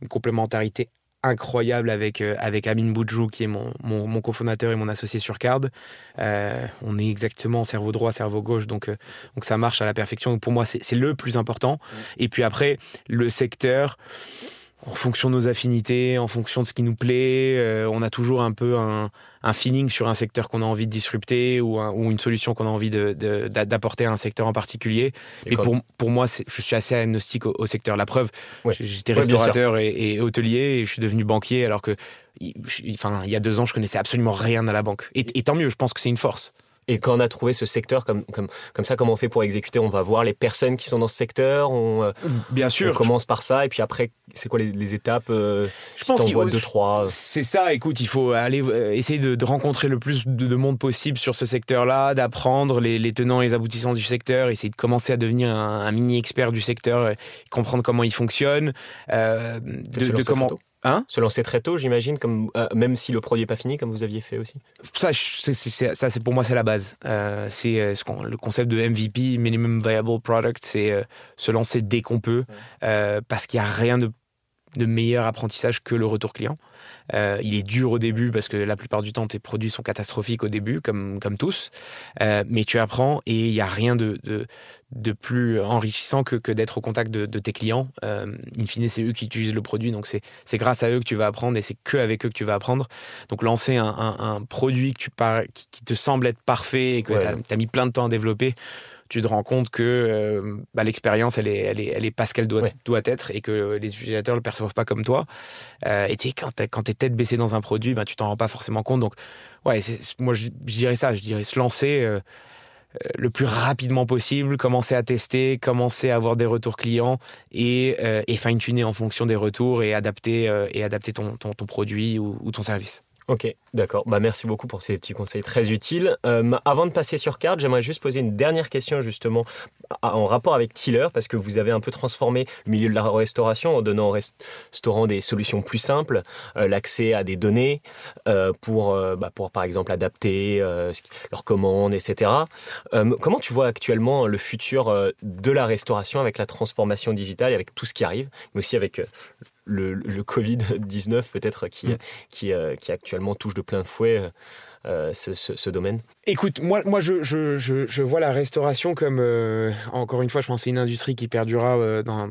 une complémentarité incroyable avec, euh, avec Amin Boudjou, qui est mon, mon, mon cofondateur et mon associé sur Card. Euh, on est exactement cerveau droit, cerveau gauche, donc, euh, donc ça marche à la perfection. Donc pour moi, c'est le plus important. Et puis après, le secteur, en fonction de nos affinités, en fonction de ce qui nous plaît, euh, on a toujours un peu un, un feeling sur un secteur qu'on a envie de disrupter ou, un- ou une solution qu'on a envie de- de- d'a- d'apporter à un secteur en particulier. Et pour, pour moi, je suis assez agnostique au, au secteur. La preuve, Ouais. j'étais Ouais, restaurateur et, et hôtelier et je suis devenu banquier alors que, enfin, il y a deux ans, je connaissais absolument rien à la banque. Et, et tant mieux, je pense que c'est une force. Et quand on a trouvé ce secteur comme, comme, comme ça, comment on fait pour exécuter? On va voir les personnes qui sont dans ce secteur, on, euh, Bien on commence par ça, et puis après, c'est quoi les, les étapes euh, Je pense qu'il faut- deux, trois. euh, C'est ça, écoute, il faut aller essayer de, de rencontrer le plus de, de monde possible sur ce secteur-là, d'apprendre les, les tenants et les aboutissants du secteur, essayer de commencer à devenir un, un mini-expert du secteur, euh, comprendre comment il fonctionne, euh, de, comment... Hein Se lancer très tôt, j'imagine, comme euh, même si le produit n'est pas fini, comme vous aviez fait aussi. ça, c'est- ça, c'est pour moi, c'est la base. Euh, c'est euh, ce qu'on- le concept de MVP, Minimum Viable Product, c'est se lancer dès qu'on peut, parce qu'il n'y a rien de, de meilleur apprentissage que le retour client. Euh, il est dur au début parce que la plupart du temps tes produits sont catastrophiques au début, comme, comme tous. Euh, mais tu apprends et il n'y a rien de, de, de plus enrichissant que, que d'être au contact de, de tes clients. Euh, in fine, c'est eux qui utilisent le produit, donc c'est c'est grâce à eux que tu vas apprendre et c'est que avec eux que tu vas apprendre. Donc lancer un, un- un produit que tu par- qui, qui te semble être parfait et que Ouais. tu as, mis plein de temps à développer, tu te rends compte que euh, bah, l'expérience, elle est, elle, est, elle est pas ce qu'elle doit, Ouais. doit être et que les utilisateurs le perçoivent pas comme toi. Euh, et tu sais, quand t'es tête baissée dans un produit, ben, tu t'en rends pas forcément compte. Donc, ouais, c'est- moi, je, je dirais ça. Je dirais se lancer euh, le plus rapidement possible, commencer à tester, commencer à avoir des retours clients et, et fine-tuner en fonction des retours et adapter, et adapter ton, ton, ton produit ou, ou ton service. Ok, d'accord. Bah, merci beaucoup pour ces petits conseils très utiles. Euh, avant de passer sur Card, j'aimerais juste poser une dernière question justement en rapport avec Tiller, parce que vous avez un peu transformé le milieu de la restauration en donnant aux restaurants des solutions plus simples, euh, l'accès à des données euh, pour, euh, bah, pour par exemple adapter euh, leurs commandes, etc. Comment tu vois actuellement le futur de la restauration avec la transformation digitale et avec tout ce qui arrive, mais aussi avec le, le Covid-19 peut-être qui, Mm. qui, euh, qui actuellement touche de plein fouet euh, euh, ce, ce- ce domaine Écoute, moi, moi je, je, je, je vois la restauration comme, euh, encore une fois, je pense que c'est une industrie qui perdurera euh, dans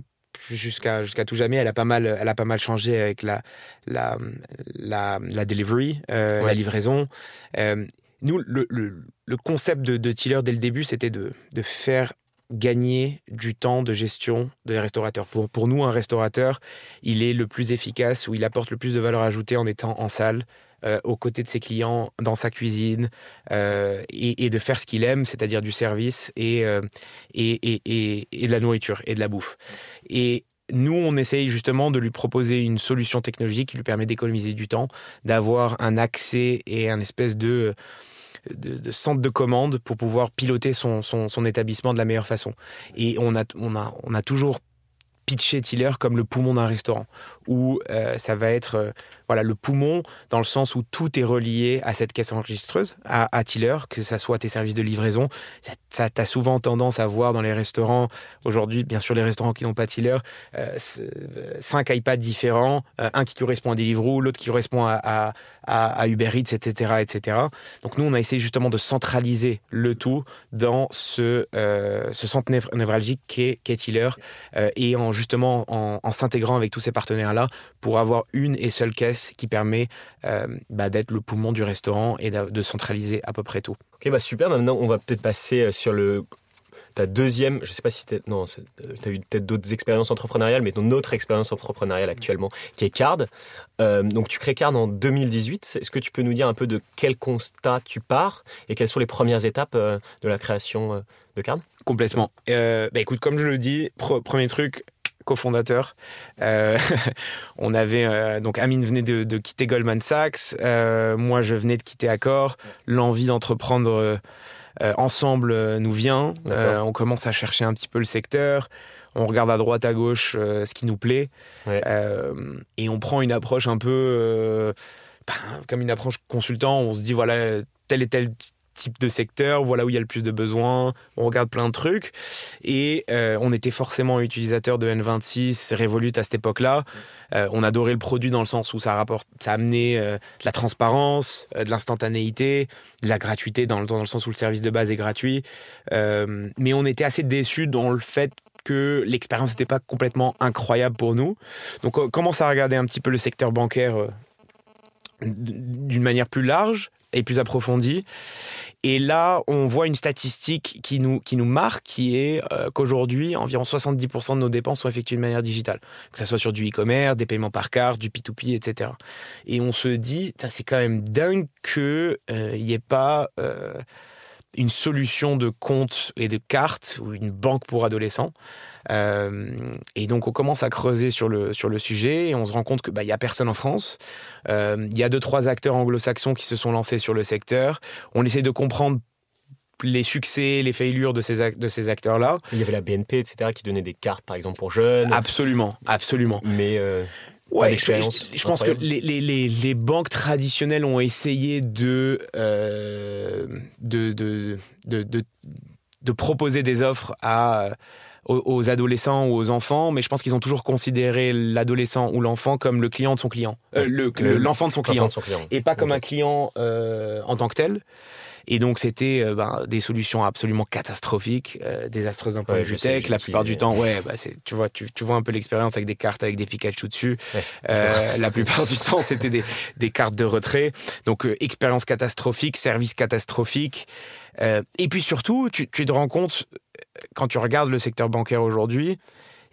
jusqu'à jusqu'à tout jamais elle a pas mal elle a pas mal changé avec la la la, la delivery Ouais. la livraison nous le, le, le concept de, de Tiller dès le début c'était de, de faire gagner du temps de gestion des restaurateurs pour, pour nous un restaurateur il est le plus efficace ou il apporte le plus de valeur ajoutée en étant en salle euh, aux côtés de ses clients dans sa cuisine euh, et, de faire ce qu'il aime, c'est-à-dire du service et, euh, et, et, et, et de la nourriture et de la bouffe. Et nous, on essaye justement de lui proposer une solution technologique qui lui permet d'économiser du temps, d'avoir un accès et un espèce de, de, centre de commande pour pouvoir piloter son, son, son établissement de la meilleure façon. Et on a, on a, on a toujours pitché Tiller comme le poumon d'un restaurant, où euh, ça va être euh, voilà le poumon dans le sens où tout est relié à cette caisse enregistreuse, à, à Tiller, que ça soit tes services de livraison. Ça, t'as souvent tendance à voir dans les restaurants aujourd'hui, bien sûr les restaurants qui n'ont pas Tiller, euh, cinq iPads différents, un qui correspond à Deliveroo, l'autre qui correspond à, à, Uber Eats, etc., etc. Donc nous on a essayé justement de centraliser le tout dans ce, ce centre névr- névralgique qu'est qu'est Tiller et en justement en, en s'intégrant avec tous ces partenaires là pour avoir une et seule caisse qui permet euh, bah, d'être le poumon du restaurant et de centraliser à peu près tout. Ok, bah super. Maintenant, on va peut-être passer euh, sur le ta deuxième. Je sais pas si t'es non, c'est- t'as eu peut-être d'autres expériences entrepreneuriales, mais ton autre expérience entrepreneuriale actuellement, qui est Card. Euh, donc, tu crées Card en 2018. Est-ce que tu peux nous dire un peu de quel constat tu pars et quelles sont les premières étapes euh, de la création euh, de Card? Complètement. Euh, bah écoute, comme je le dis, pre- premier truc, cofondateur. Euh, on avait euh, donc Amine venait de, de quitter Goldman Sachs, euh, moi je venais de quitter Accor. L'envie d'entreprendre euh, ensemble nous vient. On commence à chercher un petit peu le secteur. On regarde à droite, à gauche ce qui nous plaît. Ouais. Et on prend une approche un peu ben, comme une approche consultant. On se dit voilà, tel et tel type de secteur, voilà où il y a le plus de besoins, on regarde plein de trucs. Et euh, on était forcément utilisateur de N26, Revolut à cette époque-là. Euh, on adorait le produit dans le sens où ça, rapporte, ça amenait euh, de la transparence, de l'instantanéité, de la gratuité dans le, dans le sens où le service de base est gratuit. mais on était assez déçus dans le fait que l'expérience n'était pas complètement incroyable pour nous. Donc on commence à regarder un petit peu le secteur bancaire d'une manière plus large et plus approfondie. Et là, on voit une statistique qui nous, qui nous marque, qui est euh, qu'aujourd'hui, environ 70% de nos dépenses sont effectuées de manière digitale. Que ce soit sur du e-commerce, des paiements par carte, du P2P, etc. Et on se dit, c'est quand même dingue qu'il n'y euh, ait pas euh, une solution de compte et de carte ou une banque pour adolescents. Euh, et donc on commence à creuser sur le, sur le sujet et on se rend compte qu'il bah, n'y a personne en France. Euh, il y a deux, trois acteurs anglo-saxons qui se sont lancés sur le secteur. On essaie de comprendre les succès, les failures de ces, de ces acteurs-là. Il y avait la BNP, etc., qui donnait des cartes, par exemple, pour jeunes. Absolument, absolument. Mais... Euh... Ouais, je, je, pense que les, les, les, banques traditionnelles ont essayé euh, de, de, de, de, proposer des offres à, aux, adolescents ou aux enfants, mais je pense qu'ils ont toujours considéré l'adolescent ou l'enfant comme le client de son client, euh, l'enfant de son client, et pas comme un client euh, en tant que tel. Et donc c'était euh, ben, des solutions absolument catastrophiques, désastreuses d'un point de vue tech. La plupart du temps, ouais, bah, tu vois, tu, tu, vois un peu l'expérience avec des cartes avec des Pikachu dessus. la plupart du temps, c'était des, des, cartes de retrait. Donc expérience catastrophique, service catastrophique. et puis surtout, tu, tu te rends compte quand tu regardes le secteur bancaire aujourd'hui,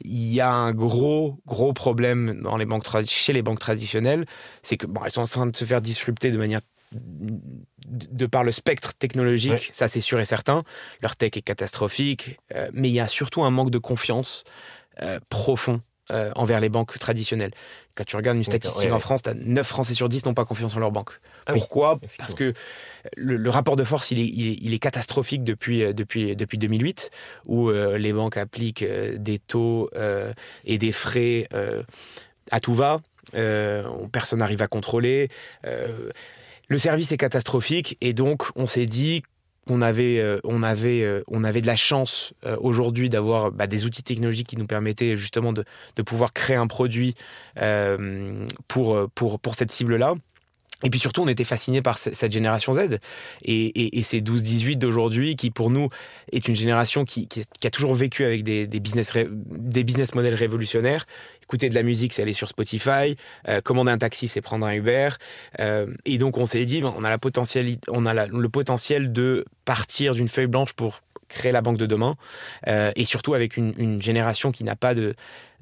il y a un gros, gros problème dans les banques chez les banques traditionnelles, c'est que bon, elles sont en train de se faire disrupter de manière de par le spectre technologique, ça c'est sûr et certain. Leur tech est catastrophique, euh, mais il y a surtout un manque de confiance euh, profond euh, envers les banques traditionnelles. Quand tu regardes une statistique en France, as 9 Français sur 10 n'ont pas confiance en leur banque. Ah Pourquoi? Parce que le, rapport de force, il est, il est, catastrophique depuis, euh, depuis, depuis 2008, où euh, les banques appliquent des taux et des frais à tout va. personne n'arrive à contrôler. le service est catastrophique et donc on s'est dit on avait, euh, on avait, euh, on avait de la chance euh, aujourd'hui d'avoir bah, des outils technologiques qui nous permettaient justement de, pouvoir créer un produit pour cette cible-là. Et puis surtout, on était fasciné par cette génération Z et, ces 12-18 d'aujourd'hui qui, pour nous, est une génération qui, a toujours vécu avec des, business, des business models révolutionnaires. Écouter de la musique, c'est aller sur Spotify. Euh, commander un taxi, c'est prendre un Uber. Euh, et donc, on s'est dit, on a le potentiel de partir d'une feuille blanche pour créer la banque de demain, euh, et surtout avec une, génération qui n'a pas de,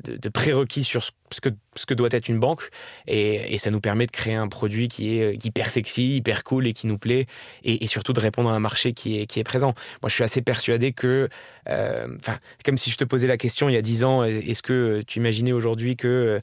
de, prérequis sur ce que, ce que doit être une banque, et, ça nous permet de créer un produit qui est hyper sexy, hyper cool et qui nous plaît, et, surtout de répondre à un marché qui est, qui est présent. Moi, je suis assez persuadé que, euh, enfin, comme si je te posais la question il y a 10 ans, est-ce que tu imaginais aujourd'hui que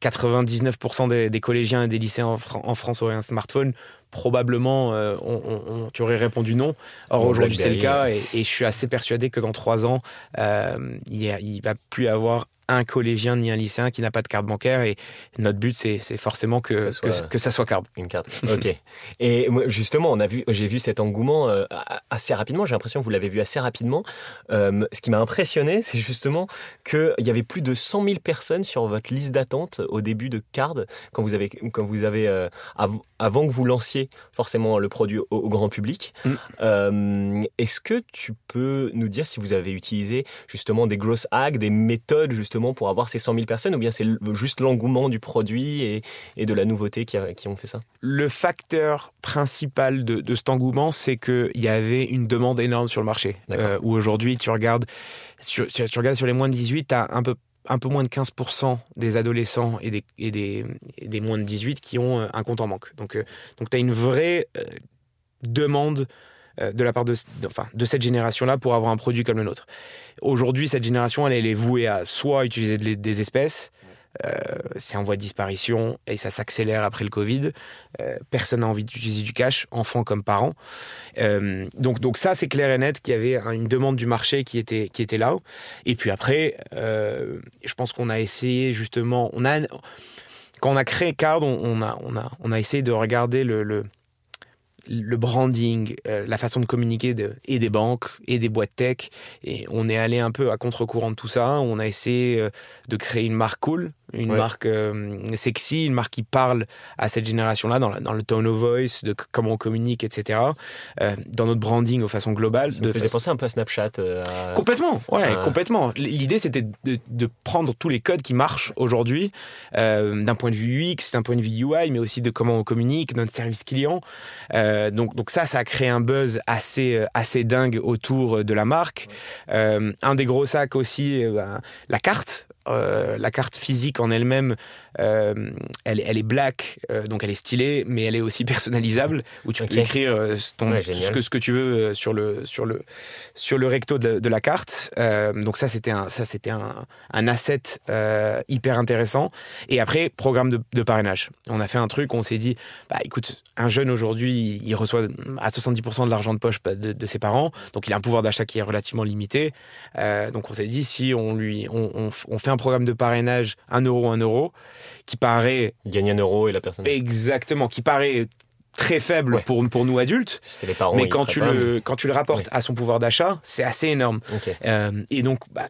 99% des, collégiens et des lycéens en, en France auraient un smartphone probablement euh, on, tu aurais répondu non. Or aujourd'hui c'est le cas et, je suis assez persuadé que dans trois ans euh, il, il va plus avoir un collégien ni un lycéen qui n'a pas de carte bancaire et notre but c'est forcément que, que, ça soit, que, ça soit carte. Une carte. ok. Et justement, on a vu, j'ai vu cet engouement euh, assez rapidement. J'ai l'impression que vous l'avez vu assez rapidement. Euh, ce qui m'a impressionné, c'est justement qu'il y avait plus de 100 000 personnes sur votre liste d'attente au début de Card quand vous avez, quand vous avez euh, avant que vous lanciez forcément le produit au, grand public. Mm. Est-ce que tu peux nous dire si vous avez utilisé justement des growth hacks, des méthodes justement pour avoir ces 100 000 personnes ou bien c'est juste l'engouement du produit et, et, de la nouveauté qui, qui, ont fait ça? Le facteur principal de, de cet engouement, c'est qu'il y avait une demande énorme sur le marché. Euh, où aujourd'hui, tu regardes, sur, tu regardes sur les moins de 18, tu as un peu un peu moins de 15% des adolescents et des, et des, des, moins de 18 qui ont euh, un compte en banque. Donc, euh, donc tu as une vraie demande euh, de la part de, enfin, de cette génération-là pour avoir un produit comme le nôtre. Aujourd'hui, cette génération, elle, est vouée à soit utiliser des espèces, c'est en voie de disparition et ça s'accélère après le Covid. Euh, personne n'a envie d'utiliser du cash, enfants comme parents. donc, donc ça, c'est clair et net qu'il y avait une demande du marché qui était, qui était là. Et puis après, je pense qu'on a essayé justement, on a, quand on a créé Card, on, a, on, a, on a essayé de regarder le branding, euh, la façon de communiquer de, et des banques et des boîtes tech. Et on est allé un peu à contre-courant de tout ça. On a essayé euh, de créer une marque cool, une marque euh, sexy, une marque qui parle à cette génération-là dans, dans, le tone of voice, de comment on communique, etc. Dans notre branding de façon globale. Ça me faisait penser un peu à Snapchat. Complètement, ouais, complètement. L'idée c'était de, de, prendre tous les codes qui marchent aujourd'hui, d'un point de vue UX, d'un point de vue UI, mais aussi de comment on communique, notre service client. Donc, donc ça, ça a créé un buzz assez, assez dingue autour de la marque. un des gros sacs aussi, ben, la carte. la carte physique en elle-même, euh, elle, elle, est black, euh, donc elle est stylée, mais elle est aussi personnalisable, où tu peux écrire euh, ce, que, ce que tu veux sur le, sur le, sur le recto de, la carte. donc ça, c'était un, ça, c'était un, un asset hyper intéressant. Et après, programme de, parrainage. On a fait un truc, on s'est dit, bah écoute, un jeune aujourd'hui, il reçoit à 70% de l'argent de poche de, ses parents, donc il a un pouvoir d'achat qui est relativement limité. donc on s'est dit, si on lui, on, on, fait un programme de parrainage, un euro, un euro, qui paraît... Gagner un euro et la personne... Exactement, qui paraît très faible pour, pour nous adultes. Les parents, mais quand tu, le, quand tu le rapportes à son pouvoir d'achat, c'est assez énorme. Euh, et donc, bah,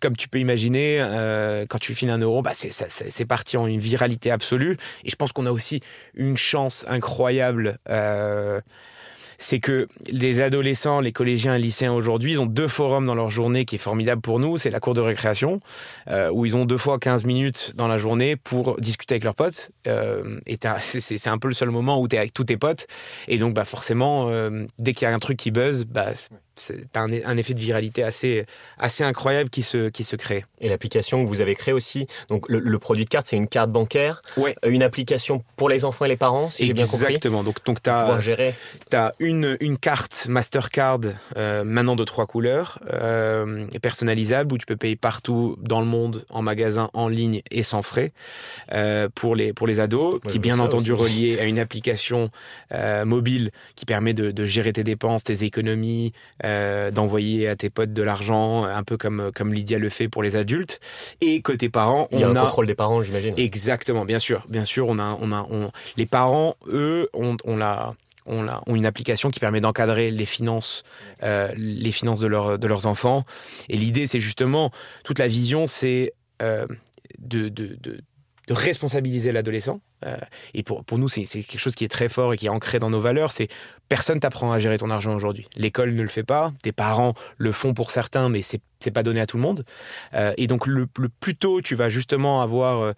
comme tu peux imaginer, euh, quand tu files un euro, bah c'est parti en une viralité absolue. Et je pense qu'on a aussi une chance incroyable. Euh, c'est que les adolescents, les collégiens, les lycéens aujourd'hui, ils ont deux forums dans leur journée qui est formidable pour nous. C'est la cour de récréation, euh, où ils ont deux fois 15 minutes dans la journée pour discuter avec leurs potes. Euh, et c'est un peu le seul moment où tu es avec tous tes potes. Et donc, bah, forcément, euh, dès qu'il y a un truc qui buzz, bah, c'est un, un, effet de viralité assez, assez incroyable qui se, qui se crée. Et l'application que vous avez créée aussi, donc le, produit de carte, c'est une carte bancaire, ouais. une application pour les enfants et les parents, si j'ai bien compris. Exactement. Donc, donc tu as, as, une, une carte Mastercard euh, maintenant de trois couleurs, euh, personnalisable, où tu peux payer partout dans le monde, en magasin, en ligne et sans frais, euh, pour, les, pour les ados, qui est bien entendu relié à une application euh, mobile qui permet de, de gérer tes dépenses, tes économies, euh, d'envoyer à tes potes de l'argent, un peu comme comme Lydia le fait pour les adultes. Et côté parents, on Il y a un contrôle des parents, j'imagine. Exactement, bien sûr, bien sûr, on a on a on... les parents, eux, on, on l'a ont une application qui permet d'encadrer les finances, euh, les finances de, leur, de leurs enfants. Et l'idée, c'est justement, toute la vision, c'est euh, de, de, de, de, responsabiliser l'adolescent. Euh, et pour, pour nous, c'est quelque chose qui est très fort et qui est ancré dans nos valeurs. C'est personne t'apprend à gérer ton argent aujourd'hui. L'école ne le fait pas, tes parents le font pour certains, mais c'est c'est pas donné à tout le monde. Euh, et donc le, plus tôt tu vas justement avoir euh,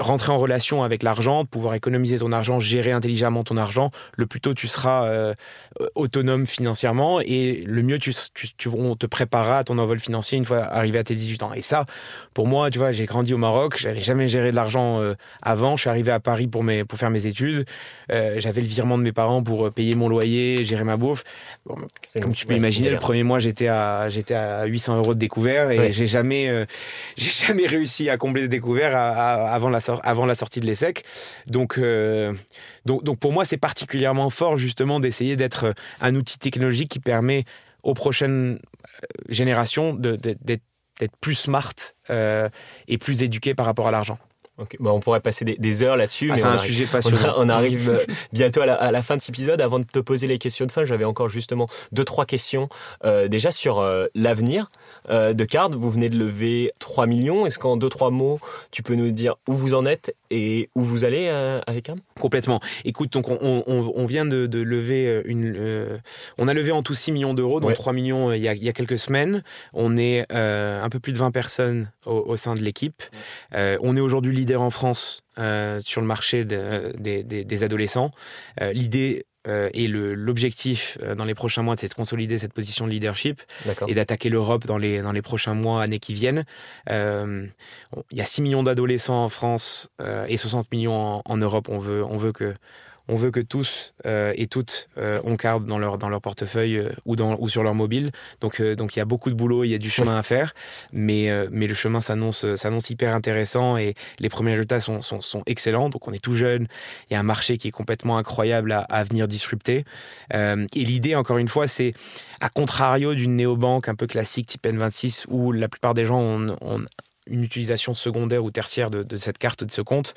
en relation avec l'argent, pouvoir économiser ton argent, gérer intelligemment ton argent, le plus tôt tu seras euh, autonome financièrement et le mieux tu, tu, te préparera à ton envol financier une fois arrivé à tes 18 ans. Et ça, pour moi, tu vois, j'ai grandi au Maroc, j'avais jamais géré de l'argent avant, je suis arrivé à Paris pour, mes, pour faire mes études, euh, j'avais le virement de mes parents pour euh, payer mon loyer, gérer ma bouffe. Bon, comme tu peux ouais, imaginer, le premier mois, j'étais à, j'étais à 800 euros de découvert et ouais. j'ai jamais, euh, j'ai jamais réussi à combler ce découvert à, à, avant, la avant la sortie de l'ESSEC. Donc, euh, donc, donc pour moi, c'est particulièrement fort justement d'essayer d'être un outil technologique qui permet aux prochaines générations d'être plus smart euh, et plus éduquées par rapport à l'argent. Okay. Bon, on pourrait passer des, des heures là-dessus. Ah, mais c'est un arrive, sujet passionnant. On, on, arrive euh, bientôt à la, à la fin de cet épisode. Avant de te poser les questions de fin, j'avais encore justement deux, trois questions. Euh, déjà sur euh, l'avenir euh, de Card. Vous venez de lever 3 millions. Est-ce qu'en deux, trois mots, tu peux nous dire où vous en êtes et où vous allez avec Card Complètement. Écoute, donc on, on, on vient de, de, lever une. On a levé en tout 6 millions d'euros, donc ouais. 3 millions il y, a, il y, a, quelques semaines. On est un peu plus de 20 personnes au, au sein de l'équipe. on est aujourd'hui leader en France euh, sur le marché de, de, de, des adolescents. Euh, L'idée euh, et l'objectif dans les prochains mois, c'est de consolider cette position de leadership et d'attaquer l'Europe dans les, dans les prochains mois, années qui viennent. Il y a 6 millions d'adolescents en France et 60 millions en, en Europe. On veut, on veut que on veut que tous euh, et toutes euh, ont carte dans leur dans leur portefeuille euh, ou dans ou sur leur mobile. Donc euh, donc il y a beaucoup de boulot, il y a du chemin à faire, mais mais le chemin s'annonce hyper intéressant et les premiers résultats sont, sont sont excellents. Donc on est tout jeune, il y a un marché qui est complètement incroyable à, à venir disrupter. Et l'idée encore une fois, c'est à contrario d'une néobanque un peu classique type N26 où la plupart des gens ont une utilisation secondaire ou tertiaire de, cette carte, de ce compte.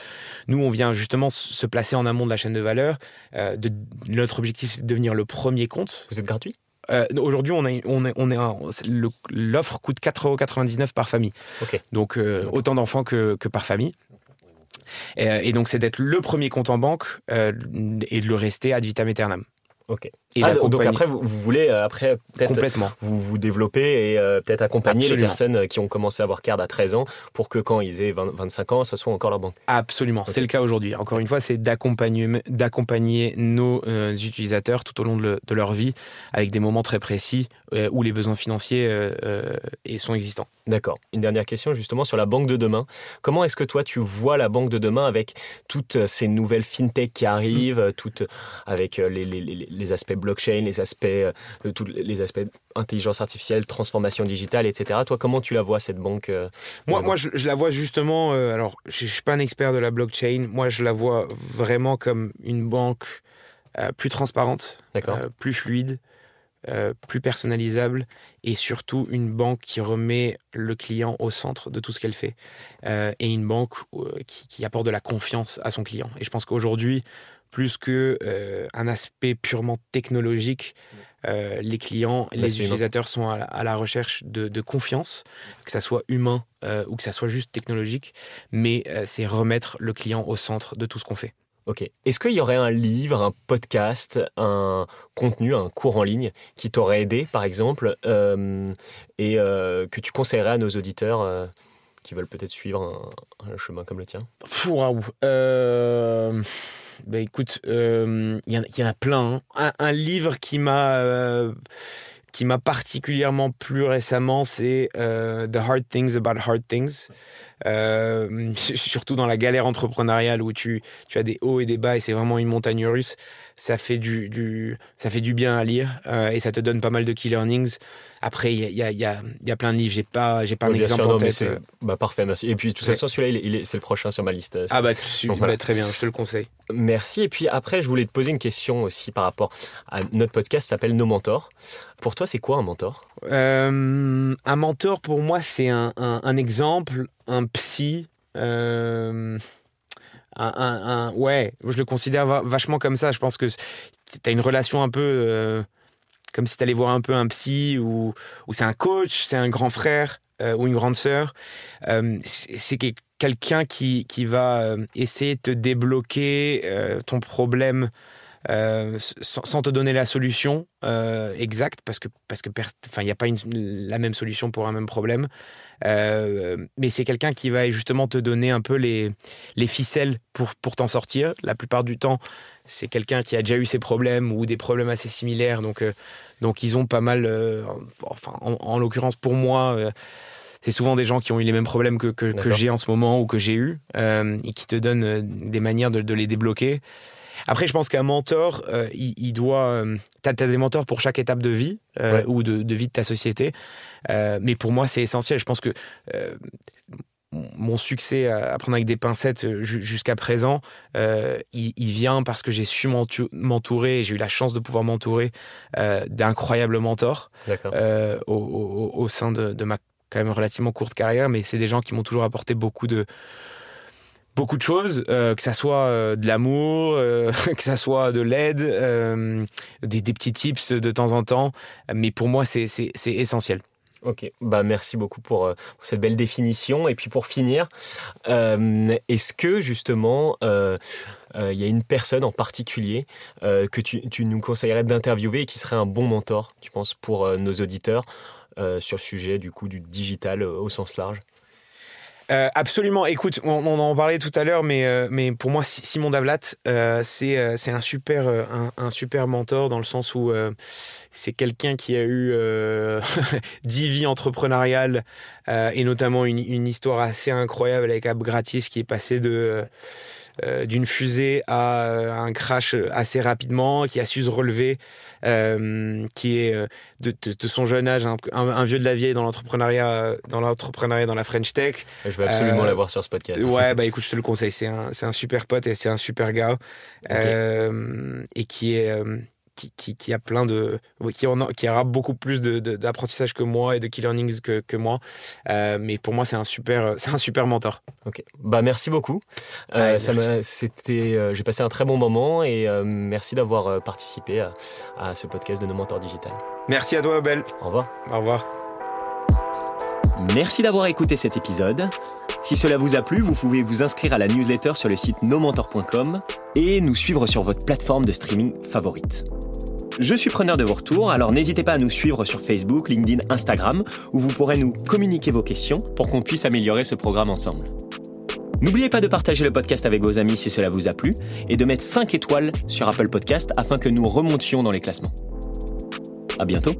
Nous, on vient justement se placer en amont de la chaîne de valeur. de, notre objectif, c'est de devenir le premier compte. Vous êtes gratuit? Euh, Aujourd'hui, on, l'offre coûte 4,99€ par famille. Donc, euh, autant d'enfants que, que, par famille. Et, donc, c'est d'être le premier compte en banque euh, et de le rester ad vitam aeternam. Ok. Ah, donc après, vous, voulez euh, après peut-être vous vous développer et euh, peut-être accompagner les personnes euh, qui ont commencé à avoir carte à 13 ans pour que quand ils aient 25 ans, ce soit encore leur banque. Absolument, c'est le cas aujourd'hui. Encore une fois, c'est d'accompagner nos utilisateurs tout au long de, leur vie avec des moments très précis où les besoins financiers sont existants. D'accord. Une dernière question justement sur la banque de demain. Comment est-ce que toi tu vois la banque de demain avec toutes ces nouvelles fintech qui arrivent, toutes avec les, les, les aspects blockchain, les aspects, euh, tous les aspects intelligence artificielle, transformation digitale, etc. Toi, comment tu la vois cette banque euh, Moi, moi, je, la vois justement. Euh, alors, je, ne suis pas un expert de la blockchain. Moi, je la vois vraiment comme une banque plus transparente, plus fluide. plus personnalisable et surtout une banque qui remet le client au centre de tout ce qu'elle fait et une banque qui, qui, apporte de la confiance à son client. Et je pense qu'aujourd'hui, plus que euh, un aspect purement technologique. Euh, les clients, les utilisateurs sont à, la recherche de, confiance, que ça soit humain euh, ou que ça soit juste technologique, mais c'est remettre le client au centre de tout ce qu'on fait. Ok. Est-ce qu'il y aurait un livre, un podcast, un contenu, un cours en ligne qui t'aurait aidé, par exemple, et que tu conseillerais à nos auditeurs qui veulent peut-être suivre un, chemin comme le tien? Waouh bah écoute, il euh, y, y, en a plein. Hein. Un, livre qui m'a euh, qui m'a particulièrement plu récemment, c'est euh, The Hard Things About Hard Things. surtout dans la galère entrepreneuriale où tu, tu as des hauts et des bas et c'est vraiment une montagne russe. Ça fait du, du ça fait du bien à lire et ça te donne pas mal de key learnings. Après, il y a, y, a, y a, plein de livres. J'ai pas, j'ai pas un exemple en tête. Euh. Bah, parfait, merci. Et puis, de toute façon, celui-là, il, c'est le prochain sur ma liste. Ah bah, bah, très bien, je te le conseille. Merci. Et puis après, je voulais te poser une question aussi par rapport à notre podcast s'appelle Nos Mentors. Pour toi, c'est quoi un mentor? Euh, Un mentor, pour moi, c'est un, un, exemple, un psy. Euh, un, ouais, je le considère vachement comme ça. Je pense que tu as une relation un peu comme si tu allais voir un peu un psy ou, ou c'est un coach, c'est un grand frère euh, ou une grande sœur. Euh, c'est quelqu'un qui, qui va euh, essayer de te débloquer ton problème sans, te donner la solution exacte parce que parce que enfin il n'y a pas une, la même solution pour un même problème mais c'est quelqu'un qui va justement te donner un peu les les ficelles pour pour t'en sortir la plupart du temps c'est quelqu'un qui a déjà eu ses problèmes ou des problèmes assez similaires. Donc, euh, donc ils ont pas mal. Euh, enfin, en, l'occurrence, pour moi, euh, c'est souvent des gens qui ont eu les mêmes problèmes que, que, j'ai en ce moment ou que j'ai eu et qui te donnent des manières de, les débloquer. Après, je pense qu'un mentor, il, doit. tu as, des mentors pour chaque étape de vie ou de, de, vie de ta société. mais pour moi, c'est essentiel. Je pense que mon succès à prendre avec des pincettes euh, jusqu'à présent, euh, il, vient parce que j'ai su m'entourer, j'ai eu la chance de pouvoir m'entourer euh, d'incroyables mentors au, sein de, ma quand même relativement courte carrière, mais c'est des gens qui m'ont toujours apporté beaucoup de beaucoup de choses, que ça soit de l'amour, que ça soit de l'aide, des, petits tips de temps en temps, mais pour moi c'est essentiel. Ok, bah merci beaucoup pour, euh, cette belle définition. Et puis pour finir, euh, est-ce que justement euh, il y a une personne en particulier que tu, tu, nous conseillerais d'interviewer et qui serait un bon mentor, tu penses, pour nos auditeurs sur le sujet du coup du digital au sens large? Euh, absolument. Écoute, on, en parlait tout à l'heure, mais, euh, pour moi, Simon Davlat, euh, c'est un super mentor dans le sens où c'est quelqu'un qui a eu dix vies entrepreneuriales et notamment une, une, histoire assez incroyable avec Ab Gratis qui est passé de d'une fusée à euh, un crash assez rapidement, qui a su se relever, euh, qui est de, son jeune âge un, vieux de la vieille dans l'entrepreneuriat, dans l'entrepreneuriat dans la French Tech. Je vais absolument l'avoir sur ce podcast. Ouais, bah écoute, je te le conseille. C'est un, c'est un super pote et c'est un super gars et qui est qui, qui, a plein de, qui, en a, qui aura beaucoup plus d'apprentissage que moi et de key learnings que, que moi. mais pour moi, c'est un super, c'est un super mentor. Ok. Bah merci beaucoup. ça c'était, j'ai passé un très bon moment et merci d'avoir participé à, à, ce podcast de nos mentors digital. Merci à toi, Abel. Au revoir. Au revoir. Merci d'avoir écouté cet épisode. Si cela vous a plu, vous pouvez vous inscrire à la newsletter sur le site nomentor.com et nous suivre sur votre plateforme de streaming favorite. Je suis preneur de vos retours, alors n'hésitez pas à nous suivre sur Facebook, LinkedIn, Instagram, où vous pourrez nous communiquer vos questions pour qu'on puisse améliorer ce programme ensemble. N'oubliez pas de partager le podcast avec vos amis si cela vous a plu et de mettre 5 étoiles sur Apple Podcast afin que nous remontions dans les classements. À bientôt!